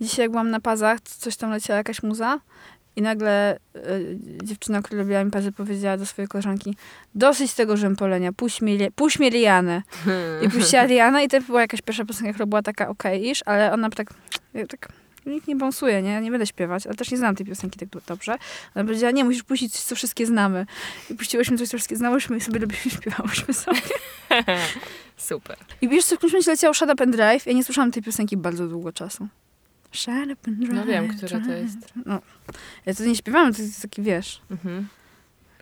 Dzisiaj jak byłam na pazach, to coś tam leciała jakaś muza i nagle y, dziewczyna, która robiła mi pazy, powiedziała do swojej koleżanki dosyć tego rzępolenia, puść mi, Li- puść mi Rianę. I puściła Rianę i to była jakaś pierwsza piosenka, która była taka okej iż ale ona tak, tak nikt nie bąsuje, nie? Nie będę śpiewać, ale też nie znam tej piosenki tak do- dobrze. Ona powiedziała, nie, musisz puścić coś, co wszystkie znamy. I puściłyśmy coś, co wszystkie znałyśmy i sobie lubiliśmy, śpiewałyśmy sobie. Super. I wiesz, co w którymś leciało Shut Up and Drive. Ja nie słyszałam tej piosenki bardzo długo czasu. Shut Up and Drive. No wiem, która to jest. No. Ja to nie śpiewałam, to jest taki, wiesz, Mhm.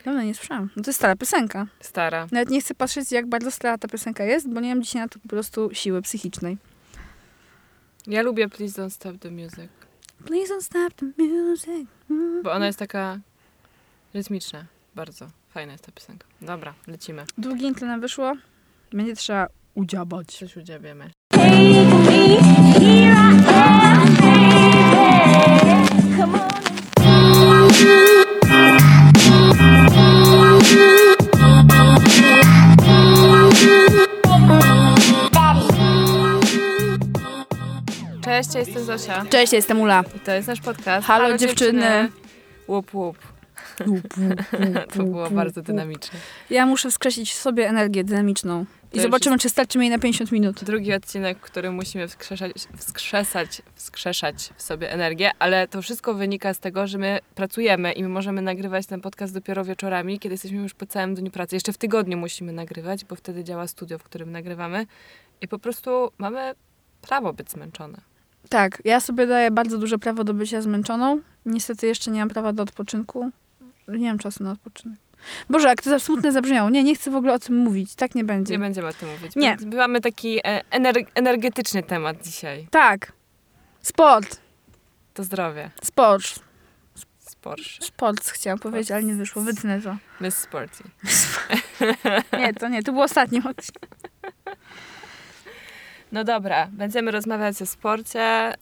dawno nie słyszałam. No to jest stara piosenka. Stara. Nawet nie chcę patrzeć, jak bardzo stara ta piosenka jest, bo nie mam dzisiaj na to po prostu siły psychicznej. Ja lubię Please Don't Stop the Music, Please don't stop the music. Mm. bo ona jest taka rytmiczna. Bardzo fajna jest ta piosenka. Dobra, lecimy. Długie intro nam wyszło. Będzie trzeba udziabać. Coś udziabiemy. Cześć, ja jestem Zosia. Cześć, ja jestem Ula. I to jest nasz podcast. Halo, dziewczyny. Łup, łup. To było bardzo dynamiczne. Ja muszę wskrzesić sobie energię dynamiczną. I zobaczymy, czy starczy mi jej na 50 minut. Drugi odcinek, w którym musimy wskrzeszać, wskrzesać, wskrzeszać w sobie energię, ale to wszystko wynika z tego, że my pracujemy i my możemy nagrywać ten podcast dopiero wieczorami, kiedy jesteśmy już po całym dniu pracy. Jeszcze w tygodniu musimy nagrywać, bo wtedy działa studio, w którym nagrywamy i po prostu mamy prawo być zmęczone. Tak, ja sobie daję bardzo duże prawo do bycia zmęczoną. Niestety jeszcze nie mam prawa do odpoczynku. Nie mam czasu na odpoczynek. Boże, jak to za smutne zabrzmiało. Nie, nie chcę w ogóle o tym mówić. Tak nie będzie. Nie będziemy o tym mówić. Nie. My Mamy taki e, ener- energetyczny temat dzisiaj. Tak. Sport. To zdrowie. Sport. Sport. Sport chciałam powiedzieć, ale nie wyszło. Wytnę to. Miss Sporty. Nie, to nie. To był ostatni odcinek. No dobra, będziemy rozmawiać o sporcie.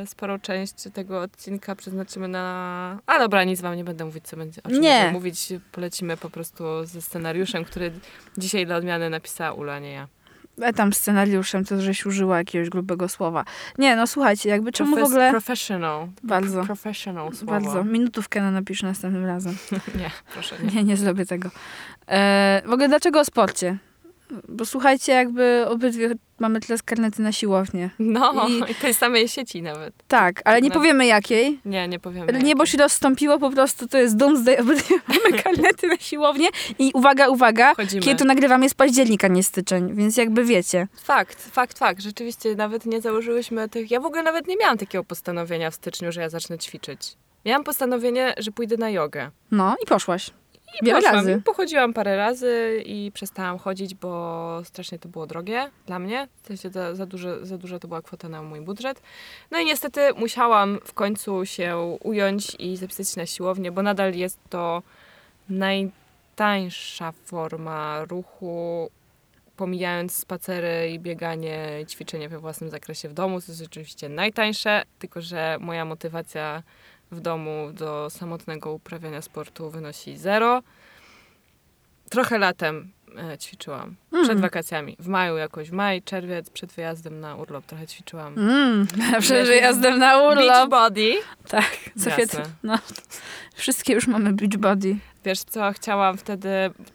Yy, sporą część tego odcinka przeznaczymy na. A dobra, nic wam nie będę mówić, co będzie. O czym Nie. będziemy mówić. Polecimy po prostu ze scenariuszem, który dzisiaj dla odmiany napisała Ula, nie ja. Ja tam scenariuszem to, żeś użyła jakiegoś grubego słowa. Nie, no słuchajcie, jakby czemu w Profes- ogóle... Professional. Bardzo. Professional słowo. Bardzo. Minutówkę na napiszę następnym razem. Nie, proszę nie. Nie, nie zrobię tego. E, w ogóle dlaczego o sporcie? Bo słuchajcie, jakby obydwie mamy teraz karnety na siłownię. No, I- i tej samej sieci nawet. Tak, ale nie No. powiemy jakiej. Nie, nie powiemy. Niebo jakiej. się rozstąpiło, po prostu to jest doomsday, obydwie mamy karnety na siłownię. I uwaga, uwaga, Chodzimy. kiedy to nagrywamy jest październik, a nie styczeń, więc jakby wiecie. Fakt, fakt, fakt. Rzeczywiście nawet nie założyłyśmy tych. Ja w ogóle nawet nie miałam takiego postanowienia w styczniu, że ja zacznę ćwiczyć. Miałam postanowienie, że pójdę na jogę. No i poszłaś. I Wiele poszłam. razy. Pochodziłam parę razy i przestałam chodzić, bo strasznie to było drogie dla mnie. W sensie za, za, duże, za duża to była kwota na mój budżet. No i niestety musiałam w końcu się ująć i zapisać się na siłownię, bo nadal jest to najtańsza forma ruchu pomijając spacery i bieganie ćwiczenie we własnym zakresie w domu, to jest oczywiście najtańsze, tylko że moja motywacja w domu do samotnego uprawiania sportu wynosi zero. Trochę latem e, ćwiczyłam, przed Mm. wakacjami. W maju jakoś, maj, czerwiec, przed wyjazdem na urlop trochę ćwiczyłam. Mm, przed wyjazdem na Beach urlop. body. Tak, Sofia, no. Wszystkie już mamy beach body. Wiesz co, chciałam wtedy,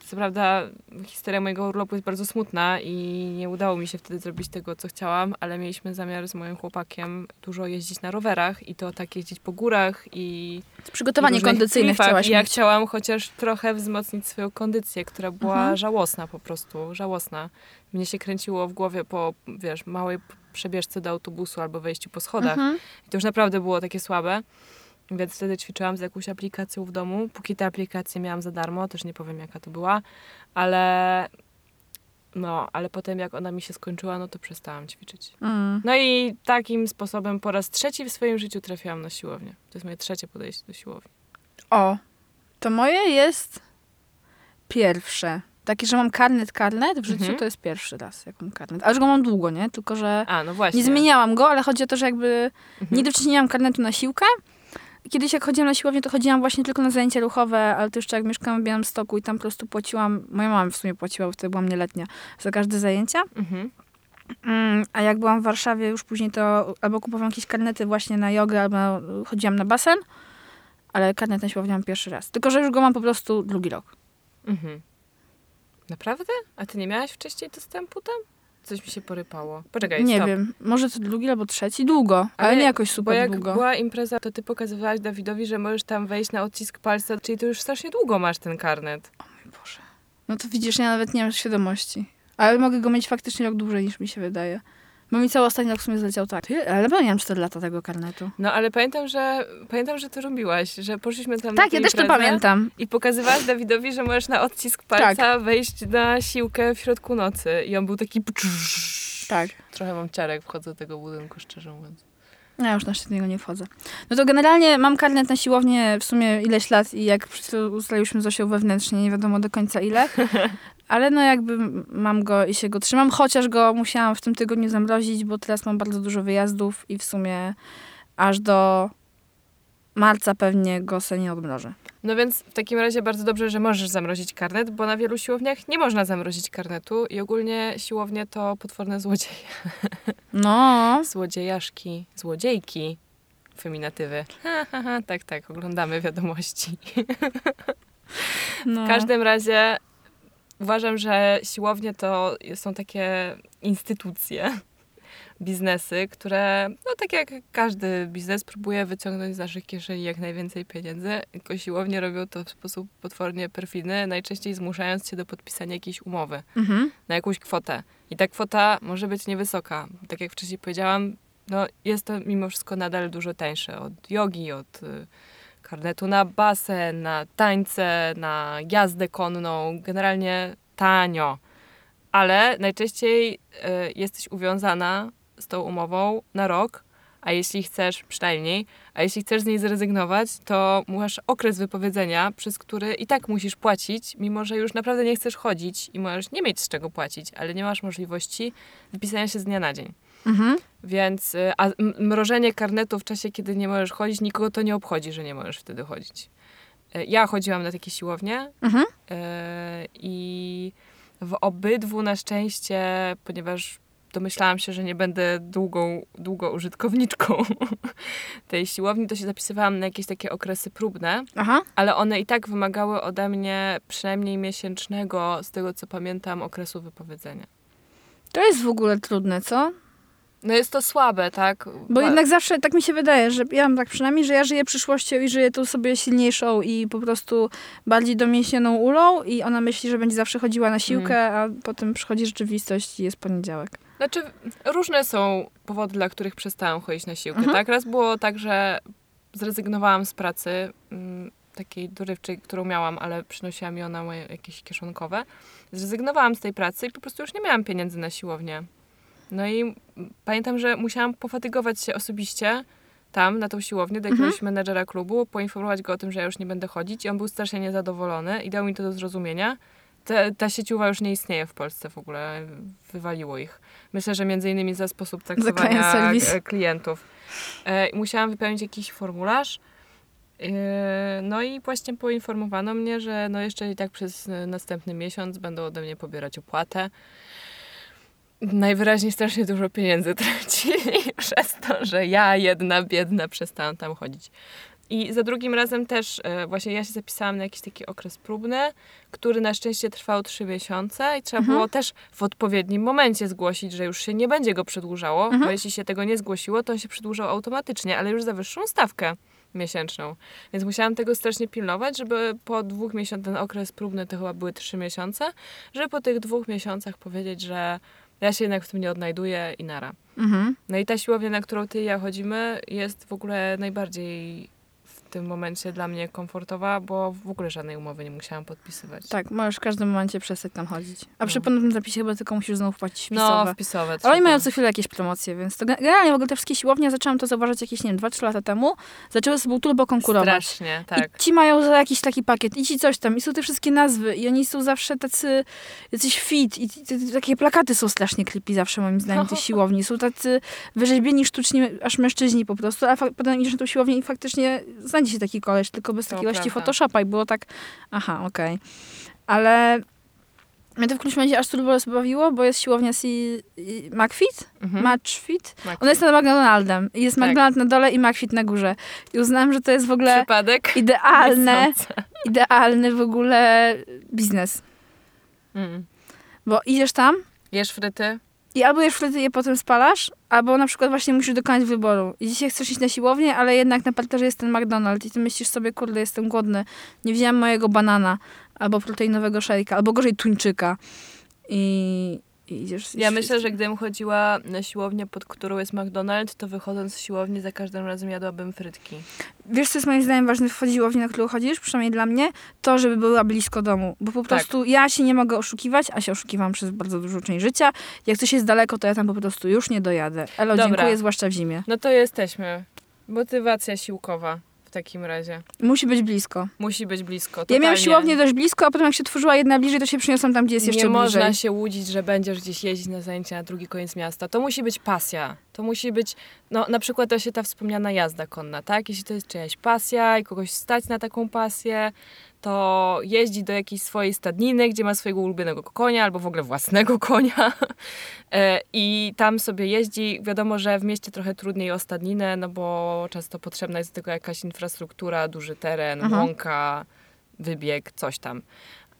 co prawda historia mojego urlopu jest bardzo smutna i nie udało mi się wtedy zrobić tego, co chciałam, ale mieliśmy zamiar z moim chłopakiem dużo jeździć na rowerach i to tak jeździć po górach i Przygotowanie i kondycyjne klifach. chciałaś I ja mieć. chciałam chociaż trochę wzmocnić swoją kondycję, która była Mhm. żałosna po prostu, żałosna. Mnie się kręciło w głowie po, wiesz, małej przebieżce do autobusu albo wejściu po schodach. Mhm. I to już naprawdę było takie słabe. Więc wtedy ćwiczyłam z jakąś aplikacją w domu. Póki tę aplikację miałam za darmo, też nie powiem jaka to była, ale no, ale potem jak ona mi się skończyła, no to przestałam ćwiczyć. Mm. No i takim sposobem po raz trzeci w swoim życiu trafiłam na siłownię. To jest moje trzecie podejście do siłowni. O, to moje jest pierwsze. Takie, że mam karnet, karnet w życiu, Mhm. to jest pierwszy raz, jak mam karnet. Ale że go mam długo, nie? Tylko, że A, no właśnie. nie zmieniałam go, ale chodzi o to, że jakby Mhm. nigdy wcześniej nie miałam karnetu na siłkę. Kiedyś jak chodziłam na siłownię, to chodziłam właśnie tylko na zajęcia ruchowe, ale to jeszcze jak mieszkałam w Białymstoku i tam po prostu płaciłam, moja mama w sumie płaciła, bo wtedy byłam nieletnia, za każde zajęcia. Mhm. Mm, a jak byłam w Warszawie już później, to albo kupowałam jakieś karnety właśnie na jogę, albo chodziłam na basen, ale karnet na siłownię mam pierwszy raz. Tylko, że już go mam po prostu drugi rok. Mhm. Naprawdę? A ty nie miałaś wcześniej dostępu tam? Coś mi się porypało. Poczekaj, nie stop. wiem, może to drugi albo trzeci, długo, ale, Ale- nie jakoś Bo super jak długo. była impreza, to ty pokazywałaś Dawidowi, że możesz tam wejść na odcisk palca, czyli to już strasznie długo masz ten karnet. Boże. No to widzisz, ja nawet nie mam świadomości. Ale mogę go mieć faktycznie rok dłużej niż mi się wydaje. Bo mi cały ostatni rok w sumie zleciał tak. Ty, ale pewnie miałam 4 lata tego karnetu. No ale pamiętam, że pamiętam, że to robiłaś, że poszliśmy tam Tak, ja też to pamiętam. I pokazywałaś Dawidowi, że możesz na odcisk palca Tak. wejść na siłkę w środku nocy. I on był taki... Tak. Trochę mam ciarek, wchodzę do tego budynku, szczerze mówiąc. Ja już na szczyt niego nie wchodzę. No to generalnie mam karnet na siłownię w sumie ileś lat i jak ustaliłyśmy z Osią wewnętrznie, nie wiadomo do końca ile. Ale no jakby mam go i się go trzymam, chociaż go musiałam w tym tygodniu zamrozić, bo teraz mam bardzo dużo wyjazdów i w sumie aż do marca pewnie go se nie odmrożę. No więc w takim razie bardzo dobrze, że możesz zamrozić karnet, bo na wielu siłowniach nie można zamrozić karnetu i ogólnie siłownie to potworne złodzieje. No, Złodziejaszki, złodziejki, feminatywy. Ha, ha, ha, tak, tak, oglądamy wiadomości. no. W każdym razie uważam, że siłownie to są takie instytucje, biznesy, które, no tak jak każdy biznes, próbuje wyciągnąć z naszych kieszeni jak najwięcej pieniędzy. Tylko siłownie robią to w sposób potwornie perfidny, najczęściej zmuszając cię do podpisania jakiejś umowy Mhm. na jakąś kwotę. I ta kwota może być niewysoka. Tak jak wcześniej powiedziałam, no jest to mimo wszystko nadal dużo tańsze od jogi, od y, karnetu na basen, na tańce, na jazdę konną. Generalnie tanio. Ale najczęściej y, jesteś uwiązana z tą umową na rok, a jeśli chcesz, przynajmniej, a jeśli chcesz z niej zrezygnować, to masz okres wypowiedzenia, przez który i tak musisz płacić, mimo że już naprawdę nie chcesz chodzić i możesz nie mieć z czego płacić, ale nie masz możliwości wypisania się z dnia na dzień. Mhm. Więc, y, a mrożenie karnetu w czasie, kiedy nie możesz chodzić, nikogo to nie obchodzi, że nie możesz wtedy chodzić. Y, Ja chodziłam na takie siłownie Mhm. y, i w obydwu na szczęście, ponieważ domyślałam się, że nie będę długą, długo użytkowniczką tej siłowni, to się zapisywałam na jakieś takie okresy próbne, Aha. ale one i tak wymagały ode mnie przynajmniej miesięcznego, z tego co pamiętam, okresu wypowiedzenia. To jest w ogóle trudne, co? No jest to słabe, tak? Bo jednak zawsze tak mi się wydaje, że ja mam tak przynajmniej, że ja żyję przyszłością i żyję tu sobie silniejszą i po prostu bardziej domięśnioną ulą i ona myśli, że będzie zawsze chodziła na siłkę, a potem przychodzi rzeczywistość i jest poniedziałek. Znaczy, różne są powody, dla których przestałam chodzić na siłkę, Mhm. tak? Raz było tak, że zrezygnowałam z pracy mm, takiej dorywczej, którą miałam, ale przynosiła mi ona moje jakieś kieszonkowe. Zrezygnowałam z tej pracy i po prostu już nie miałam pieniędzy na siłownię. No i pamiętam, że musiałam pofatygować się osobiście tam, na tą siłownię, do jakiegoś menedżera klubu, poinformować go o tym, że ja już nie będę chodzić i on był strasznie niezadowolony i dał mi to do zrozumienia. Ta, ta sieciowa już nie istnieje w Polsce w ogóle, wywaliło ich. Myślę, że między innymi za sposób traktowania e, klientów. E, musiałam wypełnić jakiś formularz. E, No i właśnie poinformowano mnie, że no jeszcze i tak przez następny miesiąc będą ode mnie pobierać opłatę. Najwyraźniej strasznie dużo pieniędzy tracili przez to, że ja jedna biedna przestałam tam chodzić. I za drugim razem też e, właśnie ja się zapisałam na jakiś taki okres próbny, który na szczęście trwał trzy miesiące i trzeba Mhm. było też w odpowiednim momencie zgłosić, że już się nie będzie go przedłużało, Mhm. bo jeśli się tego nie zgłosiło, to on się przedłużał automatycznie, ale już za wyższą stawkę miesięczną. Więc musiałam tego strasznie pilnować, żeby po dwóch miesiącach, ten okres próbny to chyba były trzy miesiące, żeby po tych dwóch miesiącach powiedzieć, że ja się jednak w tym nie odnajduję i nara. Mhm. No i ta siłownia, na którą ty i ja chodzimy, jest w ogóle najbardziej w tym momencie dla mnie komfortowa, bo w ogóle żadnej umowy nie musiałam podpisywać. Tak, możesz w każdym momencie przestać tam chodzić. A przy No. ponownym zapisie chyba tylko musisz znowu płacić No, wpisowe. wpisowe. Ale oni mają co chwilę jakieś promocje, więc to gen- generalnie w ogóle te wszystkie siłownie, zaczęłam to zauważyć jakieś, nie wiem, 2-3 lata temu, zaczęły sobą turbo konkurować. Strasznie, tak. I ci mają za jakiś taki pakiet, i ci coś tam, i są te wszystkie nazwy, i oni są zawsze tacy, jacyś fit, i takie plakaty są strasznie creepy zawsze moim zdaniem tych siłowni. Są tacy wyrzeźbieni sztucznie, aż mężczyźni po prostu, a potem idziesz na tą siłownię i faktycznie znajdzie się taki koleś, tylko bez To prawda. Photoshopa i było tak, aha, okej. Ale Mnie to w którymś momencie aż turbo bawiło, bo jest siłownia C McFit, Mhm. MatchFit. Tak. Ona jest nad McDonaldem. I jest Tak. McDonald na dole i McFit na górze. I uznałam, że to jest w ogóle Przypadek? idealne, idealny w ogóle biznes. Mm. Bo idziesz tam Jesz fryty? I albo jesz wtedy je potem spalasz, albo na przykład właśnie musisz dokonać wyboru. I dzisiaj chcesz iść na siłownię, ale jednak na parterze jest ten McDonald's i ty myślisz sobie, kurde, jestem głodny. Nie wziąłem mojego banana, albo proteinowego szejka, albo gorzej tuńczyka. I, i idziesz... Ja myślę, że gdybym chodziła na siłownię, pod którą jest McDonald's, to wychodząc z siłowni za każdym razem jadłabym frytki. Wiesz, co jest moim zdaniem ważne w siłowni, na którą chodzisz, przynajmniej dla mnie? To, żeby była blisko domu. Bo po Tak. prostu ja się nie mogę oszukiwać, a się oszukiwam przez bardzo dużą część życia. Jak coś jest daleko, to ja tam po prostu już nie dojadę. Elo, Dobra. dziękuję, zwłaszcza w zimie. No to jesteśmy. Motywacja siłkowa w takim razie. Musi być blisko. Musi być blisko. Ja Totalnie. miałam siłownię dość blisko, a potem jak się tworzyła jedna bliżej, to się przyniosłam tam, gdzie jest jeszcze nie bliżej. można się łudzić, że będziesz gdzieś jeździć na zajęcia na drugi koniec miasta. To musi być pasja. To musi być, no na przykład to się ta wspomniana jazda konna, tak? Jeśli to jest czyjaś pasja i kogoś stać na taką pasję, to jeździ do jakiejś swojej stadniny, gdzie ma swojego ulubionego konia albo w ogóle własnego konia E, i tam sobie jeździ. Wiadomo, że w mieście trochę trudniej o stadninę, no bo często potrzebna jest do tego jakaś infrastruktura, duży teren, Aha. łąka, wybieg, coś tam.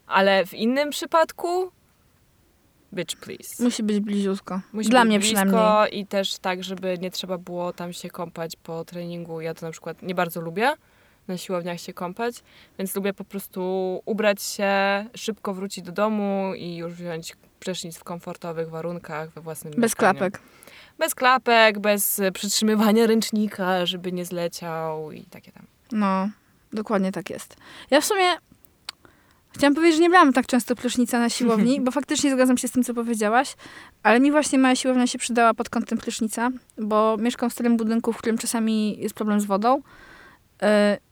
Ale w innym przypadku bitch please. Musi być bliziutko. Musi Dla być mnie blisko przynajmniej. i też tak, żeby nie trzeba było tam się kąpać po treningu. Ja to na przykład nie bardzo lubię na siłowniach się kąpać, więc lubię po prostu ubrać się, szybko wrócić do domu i już wziąć prysznic w komfortowych warunkach we własnym Bez mieszkaniu. klapek. Bez klapek, bez e, przytrzymywania ręcznika, żeby nie zleciał i takie tam. No, dokładnie tak jest. Ja w sumie chciałam powiedzieć, że nie brałam tak często prysznica na siłowni, bo faktycznie zgadzam się z tym, co powiedziałaś, ale mi właśnie moja siłownia się przydała pod kątem prysznica, bo mieszkam w starym budynku, w którym czasami jest problem z wodą yy,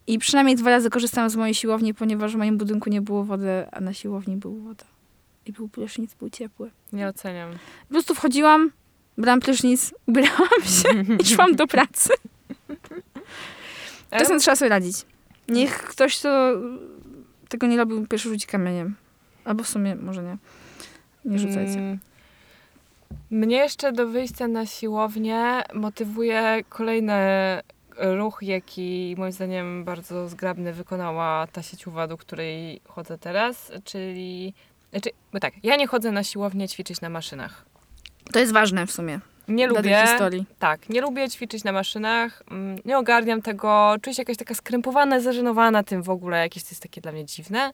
i przynajmniej dwa razy korzystałam z mojej siłowni, ponieważ w moim budynku nie było wody, a na siłowni był woda. I był prysznic, był ciepły. Nie oceniam. Po prostu wchodziłam, brałam prysznic, ubierałam się i szłam do pracy. Czasem trzeba sobie radzić. Niech ktoś, kto tego nie robił, pierwszy rzuci kamieniem. Albo w sumie może nie. Nie rzucajcie. Mm, Mnie jeszcze do wyjścia na siłownię motywuje kolejny ruch, jaki moim zdaniem bardzo zgrabny wykonała ta sieciowa, do której chodzę teraz, czyli... Znaczy, bo tak, ja nie chodzę na siłownię ćwiczyć na maszynach. To jest ważne w sumie. Nie lubię. historii. Tak, nie lubię ćwiczyć na maszynach, mm, nie ogarniam tego, czuję się jakaś taka skrępowana, zażenowana tym w ogóle, jakieś to jest takie dla mnie dziwne.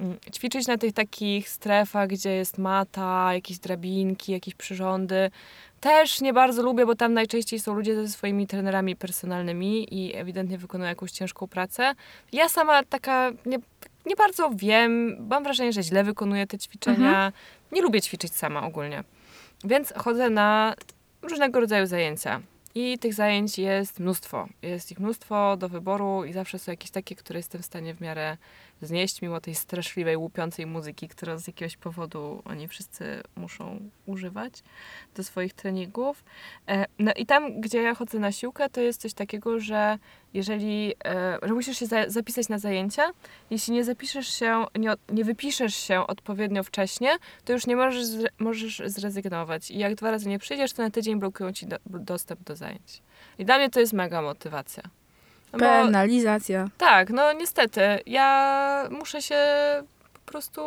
Mm, Ćwiczyć na tych takich strefach, gdzie jest mata, jakieś drabinki, jakieś przyrządy, też nie bardzo lubię, bo tam najczęściej są ludzie ze swoimi trenerami personalnymi i ewidentnie wykonują jakąś ciężką pracę. Ja sama taka nie, nie bardzo wiem, mam wrażenie, że źle wykonuję te ćwiczenia. Nie lubię ćwiczyć sama ogólnie. Więc chodzę na różnego rodzaju zajęcia. I tych zajęć jest mnóstwo. Jest ich mnóstwo do wyboru i zawsze są jakieś takie, które jestem w stanie w miarę znieść, mimo tej straszliwej, łupiącej muzyki, którą z jakiegoś powodu oni wszyscy muszą używać do swoich treningów. E, No i tam, gdzie ja chodzę na siłkę, to jest coś takiego, że jeżeli, e, że musisz się za, zapisać na zajęcia, jeśli nie zapiszesz się, nie, nie wypiszesz się odpowiednio wcześnie, to już nie możesz, możesz zrezygnować. I jak dwa razy nie przyjdziesz, to na tydzień blokują ci do, dostęp do zajęć. I dla mnie to jest mega motywacja. No bo, Penalizacja. tak, no niestety. Ja muszę się po prostu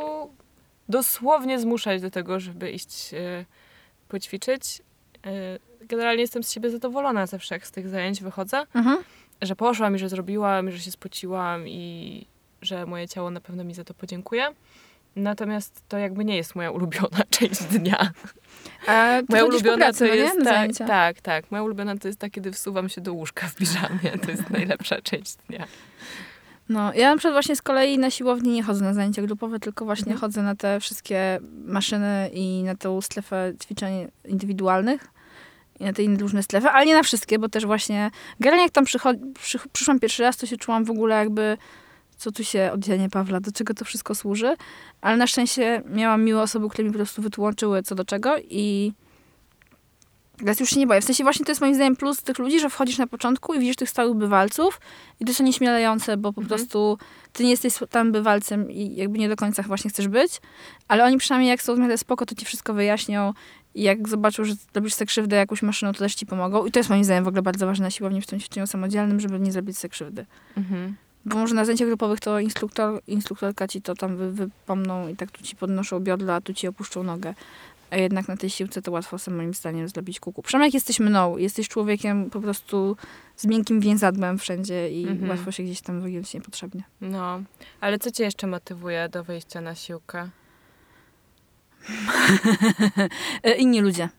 dosłownie zmuszać do tego, żeby iść e, poćwiczyć. E, generalnie jestem z siebie zadowolona zawsze, jak z tych zajęć wychodzę, Mhm. że poszłam i że zrobiłam, i że się spociłam i że moje ciało na pewno mi za to podziękuje. Natomiast to jakby nie jest moja ulubiona część dnia. A ty Moja ulubiona pracy, to no jest tak, tak, tak. Moja ulubiona to jest ta, kiedy wsuwam się do łóżka w piżamie. To jest najlepsza część dnia. No, ja na przykład właśnie z kolei na siłowni nie chodzę na zajęcia grupowe, tylko właśnie Mhm. chodzę na te wszystkie maszyny i na tą strefę ćwiczeń indywidualnych. I na te inne różne strefy, ale nie na wszystkie, bo też właśnie generalnie jak tam przycho- przy, przyszłam pierwszy raz, to się czułam w ogóle jakby co tu się oddzielnie Pawla, do czego to wszystko służy. Ale na szczęście miałam miłe osoby, które mi po prostu wytłumaczyły co do czego i Teraz już się nie boję. W sensie właśnie to jest moim zdaniem plus tych ludzi, że wchodzisz na początku i widzisz tych stałych bywalców i to jest nieśmielające, bo po Mhm. prostu ty nie jesteś tam bywalcem i jakby nie do końca właśnie chcesz być, ale oni przynajmniej jak są w miarę spoko, to ci wszystko wyjaśnią i jak zobaczą, że robisz sobie krzywdę jakąś maszyną, to też ci pomogą. I to jest moim zdaniem w ogóle bardzo ważne na siłowni w tym ćwiczeniu samodzielnym, żeby nie zrobić sobie krzywdy. Mhm. Bo może na zajęciach grupowych to instruktor, instruktorka ci to tam wy, wypomną i tak tu ci podnoszą biodra, a tu ci opuszczą nogę. A jednak na tej siłce to łatwo sobie moim zdaniem zrobić kuku. Przynajmniej jak jesteś mną, jesteś człowiekiem po prostu z miękkim więzadłem wszędzie i Mhm. łatwo się gdzieś tam wygiąć niepotrzebnie. No, ale co cię jeszcze motywuje do wyjścia na siłkę? E, Inni ludzie.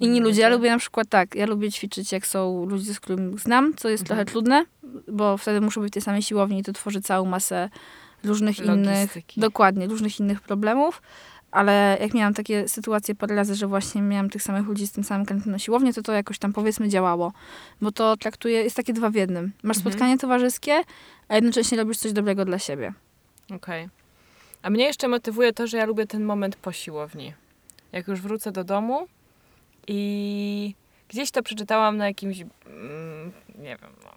Inni ludzie. Ja lubię na przykład tak, ja lubię ćwiczyć jak są ludzie, z którymi znam, co jest Mhm. trochę trudne, bo wtedy muszę być w tej samej siłowni i to tworzy całą masę różnych innych, Logistyki. dokładnie, różnych innych problemów. Ale jak miałam takie sytuacje parę razy, że właśnie miałam tych samych ludzi z tym samym klientem na siłownię, to to jakoś tam powiedzmy działało. Bo to traktuje, jest takie dwa w jednym. Masz Mhm. spotkanie towarzyskie, a jednocześnie robisz coś dobrego dla siebie. Okej. A mnie jeszcze motywuje to, że ja lubię ten moment po siłowni. Jak już wrócę do domu i gdzieś to przeczytałam na jakimś, mm, nie wiem, no,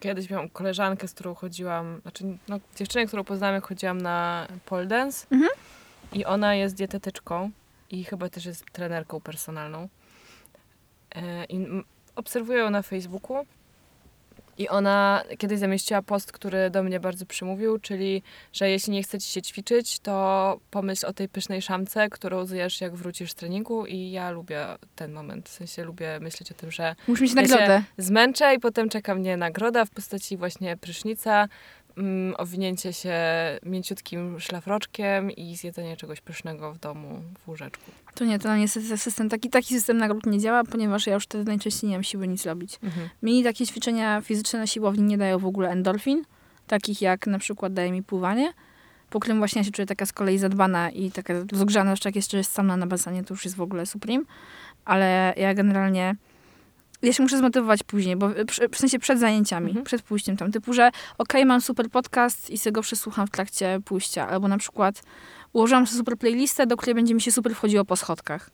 kiedyś miałam koleżankę, z którą chodziłam, znaczy no, dziewczynę, którą poznałam, jak chodziłam na pole dance Mhm. i ona jest dietetyczką i chyba też jest trenerką personalną. E, I obserwuję ją na Facebooku i ona kiedyś zamieściła post, który do mnie bardzo przymówił, czyli, że jeśli nie chce ci się ćwiczyć, to pomyśl o tej pysznej szamce, którą zjesz jak wrócisz z treningu i ja lubię ten moment. W sensie lubię myśleć o tym, że Musisz mieć Ja się- nagrodę. zmęczę i potem czeka mnie nagroda w postaci właśnie prysznica, mm, owinięcie się mięciutkim szlafroczkiem i zjedzenie czegoś pysznego w domu w łóżeczku. To nie, to niestety system, taki, taki system nagród nie działa, ponieważ ja już wtedy najczęściej nie mam siły nic robić. Mi takie ćwiczenia fizyczne na siłowni nie dają w ogóle endorfin, takich jak na przykład daje mi pływanie, po którym właśnie ja się czuję taka z kolei zadbana i taka zgrzana, jeszcze jak jeszcze jest sama na basenie, to już jest w ogóle supreme, ale ja generalnie ja się muszę zmotywować później, bo w, w sensie przed zajęciami, Mhm. przed pójściem tam, typu, że okej, mam super podcast i sobie go przesłucham w trakcie pójścia, albo na przykład ułożyłam sobie super playlistę, do której będzie mi się super wchodziło po schodkach.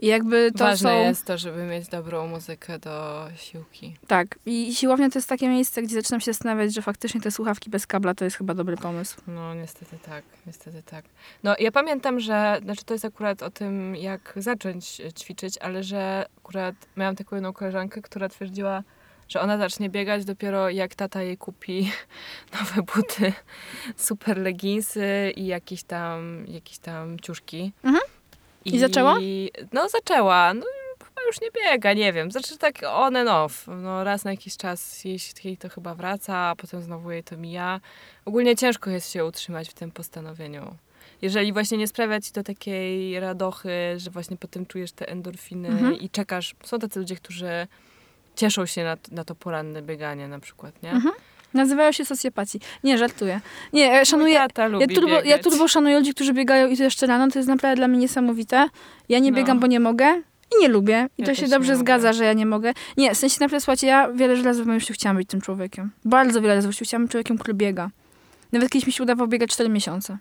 I jakby to Ważne są... jest to, żeby mieć dobrą muzykę do siłki. Tak. I siłownia to jest takie miejsce, gdzie zaczynam się zastanawiać, że faktycznie te słuchawki bez kabla to jest chyba dobry pomysł. No niestety tak, niestety tak. No ja pamiętam, że, znaczy to jest akurat o tym, jak zacząć e, ćwiczyć, ale że akurat miałam taką jedną koleżankę, która twierdziła, że ona zacznie biegać dopiero jak tata jej kupi nowe buty, super leginsy i jakieś tam, jakieś tam ciuszki. Mhm. I zaczęła? No zaczęła. No chyba już nie biega, nie wiem. Znaczy tak on and off. No raz na jakiś czas jej to chyba wraca, a potem znowu jej to mija. Ogólnie ciężko jest się utrzymać w tym postanowieniu. Jeżeli właśnie nie sprawia ci to takiej radochy, że właśnie potem czujesz te endorfiny Mhm. i czekasz. Są tacy ludzie, którzy cieszą się na, na to poranne bieganie na przykład, nie? Mhm. Nazywają się socjopaci. Nie, żartuję. Nie, e, szanuję... Ja turbo, ja turbo szanuję ludzi, którzy biegają i to jeszcze rano. To jest naprawdę dla mnie niesamowite. Ja nie No. biegam, bo nie mogę. I nie lubię. I Ja to się dobrze zgadza, że ja nie mogę. Nie, w sensie naprawdę, słuchajcie, ja wiele razy w moim życiu chciałam być tym człowiekiem. Bardzo wiele razy w życiu chciałam być człowiekiem, który biega. Nawet kiedyś mi się udawało biegać 4 miesiące.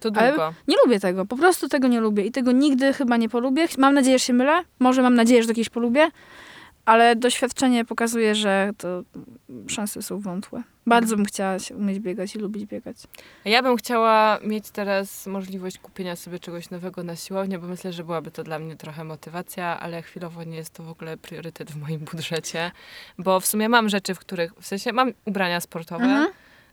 To Ale- długo. Nie lubię tego, po prostu tego nie lubię i tego nigdy chyba nie polubię. Mam nadzieję, że się mylę, może mam nadzieję, że to kiedyś polubię, ale doświadczenie pokazuje, że to szanse są wątłe. Bardzo bym chciała się umieć biegać i lubić biegać. Ja bym chciała mieć teraz możliwość kupienia sobie czegoś nowego na siłownię, bo myślę, że byłaby to dla mnie trochę motywacja, ale chwilowo nie jest to w ogóle priorytet w moim budżecie, bo w sumie mam rzeczy, w których, w sensie mam ubrania sportowe, Mhm.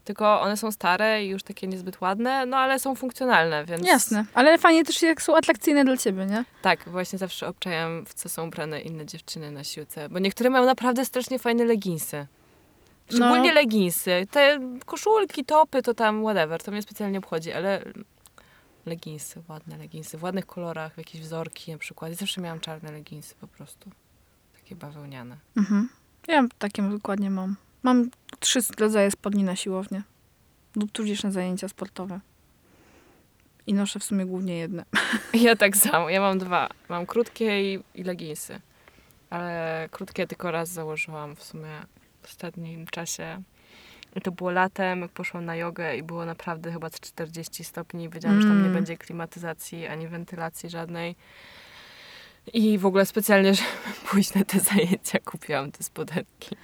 Tylko one są stare i już takie niezbyt ładne, no ale są funkcjonalne, więc... Jasne, ale fajnie też jak są atrakcyjne dla ciebie, nie? Tak, właśnie zawsze obczajam, w co są ubrane inne dziewczyny na siłce, bo niektóre mają naprawdę strasznie fajne leginsy. Szczególnie No. leginsy. Te koszulki, topy, to tam whatever, to mnie specjalnie obchodzi, ale leginsy, ładne leginsy, w ładnych kolorach, jakieś wzorki na przykład. Zawsze miałam czarne leginsy po prostu. Takie bawełniane. Mhm. Ja takie dokładnie mam. Mam trzy rodzaje spodni na siłownię. Lub tudzież na zajęcia sportowe. I noszę w sumie głównie jedne. Ja tak samo, ja mam dwa. Mam krótkie i, i leginsy. Ale krótkie tylko raz założyłam w sumie w ostatnim czasie. I to było latem, jak poszłam na jogę i było naprawdę chyba z 40 stopni. Wiedziałam, że tam nie Mm. będzie klimatyzacji ani wentylacji żadnej. I w ogóle specjalnie, żeby pójść na te zajęcia, kupiłam te spodenki.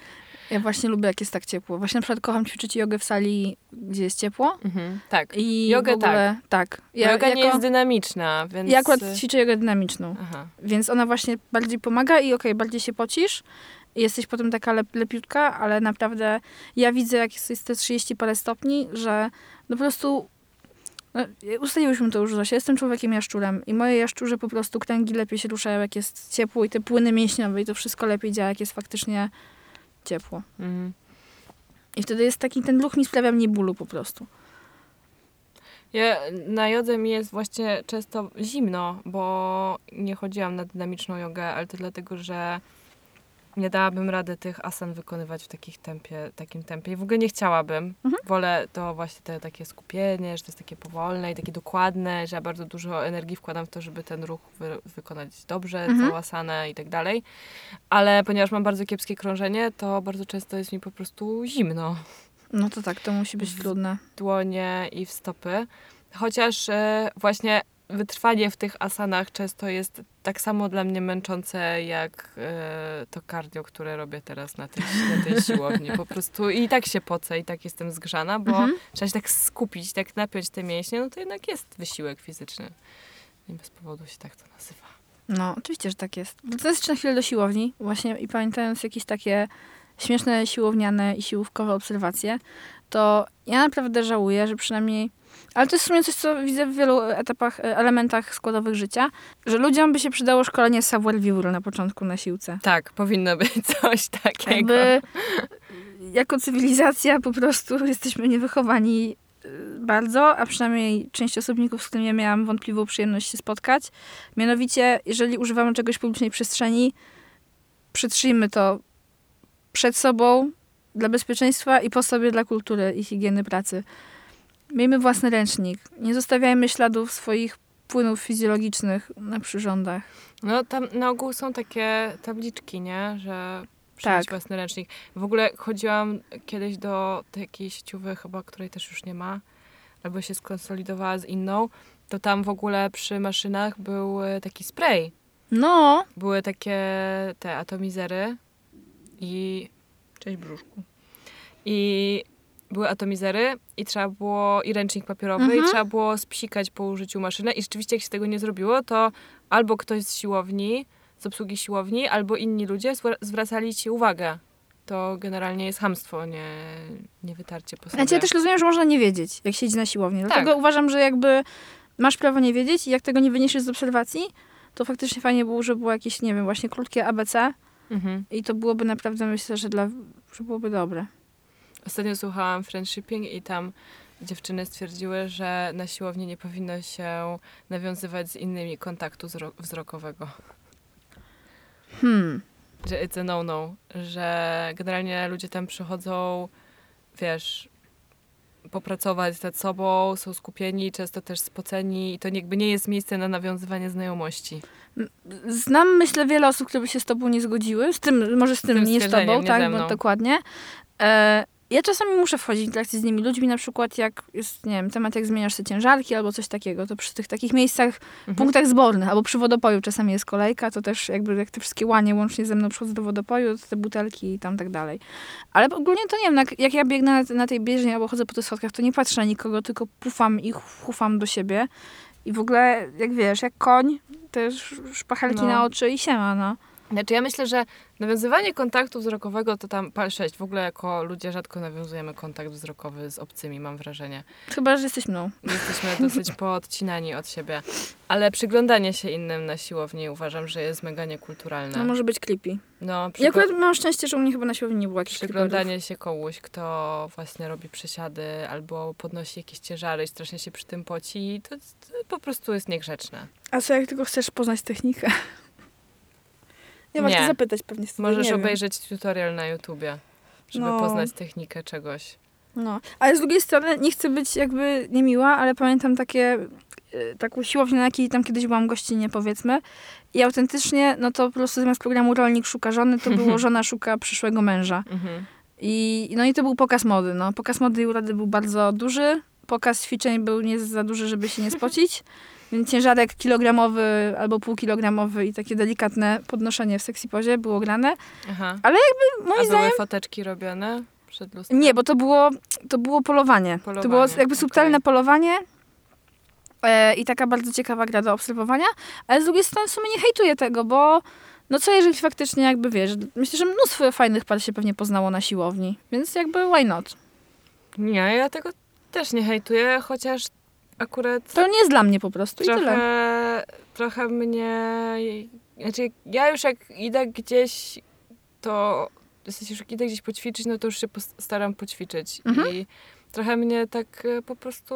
Ja właśnie lubię, jak jest tak ciepło. Właśnie na przykład kocham ćwiczyć jogę w sali, gdzie jest ciepło. Mhm, tak. I Jogę ogóle, tak. Ja, Joga nie jest dynamiczna, więc... Ja akurat ćwiczę jogę dynamiczną, Aha. więc ona właśnie bardziej pomaga i okej, bardziej się pocisz i jesteś potem taka lep, lepiutka, ale naprawdę ja widzę, jak jest, te 30 parę stopni, że no po prostu no, ustaliłyśmy to już, że ja jestem człowiekiem jaszczurem i moje jaszczurze po prostu kręgi lepiej się ruszają, jak jest ciepło i te płyny mięśniowe i to wszystko lepiej działa, jak jest faktycznie ciepło. Mhm. I wtedy jest taki, ten ruch mi sprawia mniej bólu po prostu. Ja, na jodze mi jest właśnie często zimno, bo nie chodziłam na dynamiczną jogę, ale to dlatego, że nie dałabym rady tych asan wykonywać w takich tempie, takim tempie i w ogóle nie chciałabym. Mhm. Wolę to właśnie te takie skupienie, że to jest takie powolne i takie dokładne, że ja bardzo dużo energii wkładam w to, żeby ten ruch wy, wykonać dobrze, Mhm. całą asanę i tak dalej. Ale ponieważ mam bardzo kiepskie krążenie, to bardzo często jest mi po prostu zimno No to tak, to musi być W- trudne. dłonie i w stopy. Chociaż e, właśnie wytrwanie w tych asanach często jest tak samo dla mnie męczące jak e, to cardio, które robię teraz na tej, na tej siłowni. Po prostu i tak się pocę, i tak jestem zgrzana, bo Mhm. trzeba się tak skupić, tak napiąć te mięśnie, no to jednak jest wysiłek fizyczny. Nie bez powodu się tak to nazywa. No, oczywiście, że tak jest. To jest na chwilę do siłowni, właśnie i pamiętając jakieś takie śmieszne siłowniane i siłówkowe obserwacje, to ja naprawdę żałuję, że przynajmniej, ale to jest w sumie coś, co widzę w wielu etapach, e, elementach składowych życia, że ludziom by się przydało szkolenie savoir vivre na początku na siłce. Tak, powinno być coś takiego. Jakby jako cywilizacja po prostu jesteśmy niewychowani y, bardzo, a przynajmniej część osobników, z którymi ja miałam wątpliwą przyjemność się spotkać. Mianowicie, jeżeli używamy czegoś w publicznej przestrzeni, przytrzyjmy to przed sobą dla bezpieczeństwa i po sobie dla kultury i higieny pracy. Miejmy własny ręcznik. Nie zostawiajmy śladów swoich płynów fizjologicznych na przyrządach. No tam na ogół są takie tabliczki, nie? Że przynieść Tak. własny ręcznik. W ogóle chodziłam kiedyś do takiej sieciowej chyba, której też już nie ma, albo się skonsolidowała z inną, to tam w ogóle przy maszynach był e, taki spray. No, Były takie te atomizery i... Cześć brzuszku. I były atomizery i trzeba było, i ręcznik papierowy, Mhm. i trzeba było spsikać po użyciu maszyny. I rzeczywiście, jak się tego nie zrobiło, to albo ktoś z siłowni, z obsługi siłowni, albo inni ludzie zwra- zwracali ci uwagę. To generalnie jest hamstwo, nie, nie wytarcie po sobie. Znaczy, ja też rozumiem, że można nie wiedzieć, jak siedzi na siłowni. Tak. Dlatego uważam, że jakby masz prawo nie wiedzieć i jak tego nie wyniesiesz z obserwacji, to faktycznie fajnie było, że było jakieś, nie wiem, właśnie krótkie ABC Mhm. i to byłoby naprawdę, myślę, że, dla, że byłoby dobre. Ostatnio słuchałam Friendshipping i tam dziewczyny stwierdziły, że na siłowni nie powinno się nawiązywać z innymi kontaktu wzro- wzrokowego. Hmm. Że it's a no-no. Że generalnie ludzie tam przychodzą, wiesz, popracować nad sobą, są skupieni, często też spoceni i to jakby nie jest miejsce na nawiązywanie znajomości. Znam, myślę, wiele osób, które by się z tobą nie zgodziły. Z tym, może z tym, tym nie z tobą, nie tak, bo dokładnie. E, ja czasami muszę wchodzić w interakcję z innymi ludźmi, na przykład jak jest, nie wiem, temat jak zmieniasz te ciężarki albo coś takiego, to przy tych takich miejscach, Mhm. punktach zbornych, albo przy wodopoju czasami jest kolejka, to też jakby jak te wszystkie łanie łącznie ze mną przychodzą do wodopoju, to te butelki i tam tak dalej. Ale ogólnie to nie wiem, jak, ja biegnę na, na tej bieżni albo chodzę po tych schodkach, to nie patrzę na nikogo, tylko pufam i chufam do siebie. I w ogóle, jak wiesz, jak koń, też szpachelki No. na oczy i siema, no. Znaczy ja myślę, że nawiązywanie kontaktu wzrokowego to tam pal 6. W ogóle jako ludzie rzadko nawiązujemy kontakt wzrokowy z obcymi, mam wrażenie. Chyba, że jesteś mną. Jesteśmy dosyć poodcinani od siebie. Ale przyglądanie się innym na siłowni uważam, że jest mega niekulturalne. No może być creepy. No, Ja przygl- akurat mam szczęście, że u mnie chyba na siłowni nie było jakichś przyglądanie się komuś, kto właśnie robi przysiady albo podnosi jakieś ciężary i strasznie się przy tym poci, to, to po prostu jest niegrzeczne. A co, jak tylko chcesz poznać technikę? Nie, masz Nie. zapytać pewnie. z- Możesz nie wiem. obejrzeć tutorial na YouTubie, żeby No. poznać technikę czegoś. No, ale z drugiej strony nie chcę być jakby niemiła, ale pamiętam takie, y, taką siłownię, na jakiej tam kiedyś byłam gościnnie, powiedzmy. I autentycznie, no to po prostu zamiast programu Rolnik szuka żony, to było żona szuka przyszłego męża. Mhm. I, no i to był pokaz mody, no. Pokaz mody i urody był bardzo duży. Pokaz ćwiczeń był nie za duży, żeby się nie spocić. Więc ciężarek kilogramowy albo półkilogramowy i takie delikatne podnoszenie w sexy pozie było grane. Aha. Moim A zdaniem były foteczki robione przed lustrem? Nie, bo to było, to było polowanie. To Polowanie, było jakby subtelne okej. polowanie e, i taka bardzo ciekawa gra do obserwowania, ale z drugiej strony w sumie nie hejtuję tego, bo no co jeżeli faktycznie jakby wiesz, myślę, że mnóstwo fajnych par się pewnie poznało na siłowni, więc jakby why not? Nie, ja tego też nie hejtuję, chociaż akurat To nie jest dla mnie po prostu i tyle. trochę, trochę mnie... Znaczy, ja już jak idę gdzieś, to... W sensie, jak idę gdzieś poćwiczyć, no to już się staram poćwiczyć. Mhm. I trochę mnie tak e, po prostu...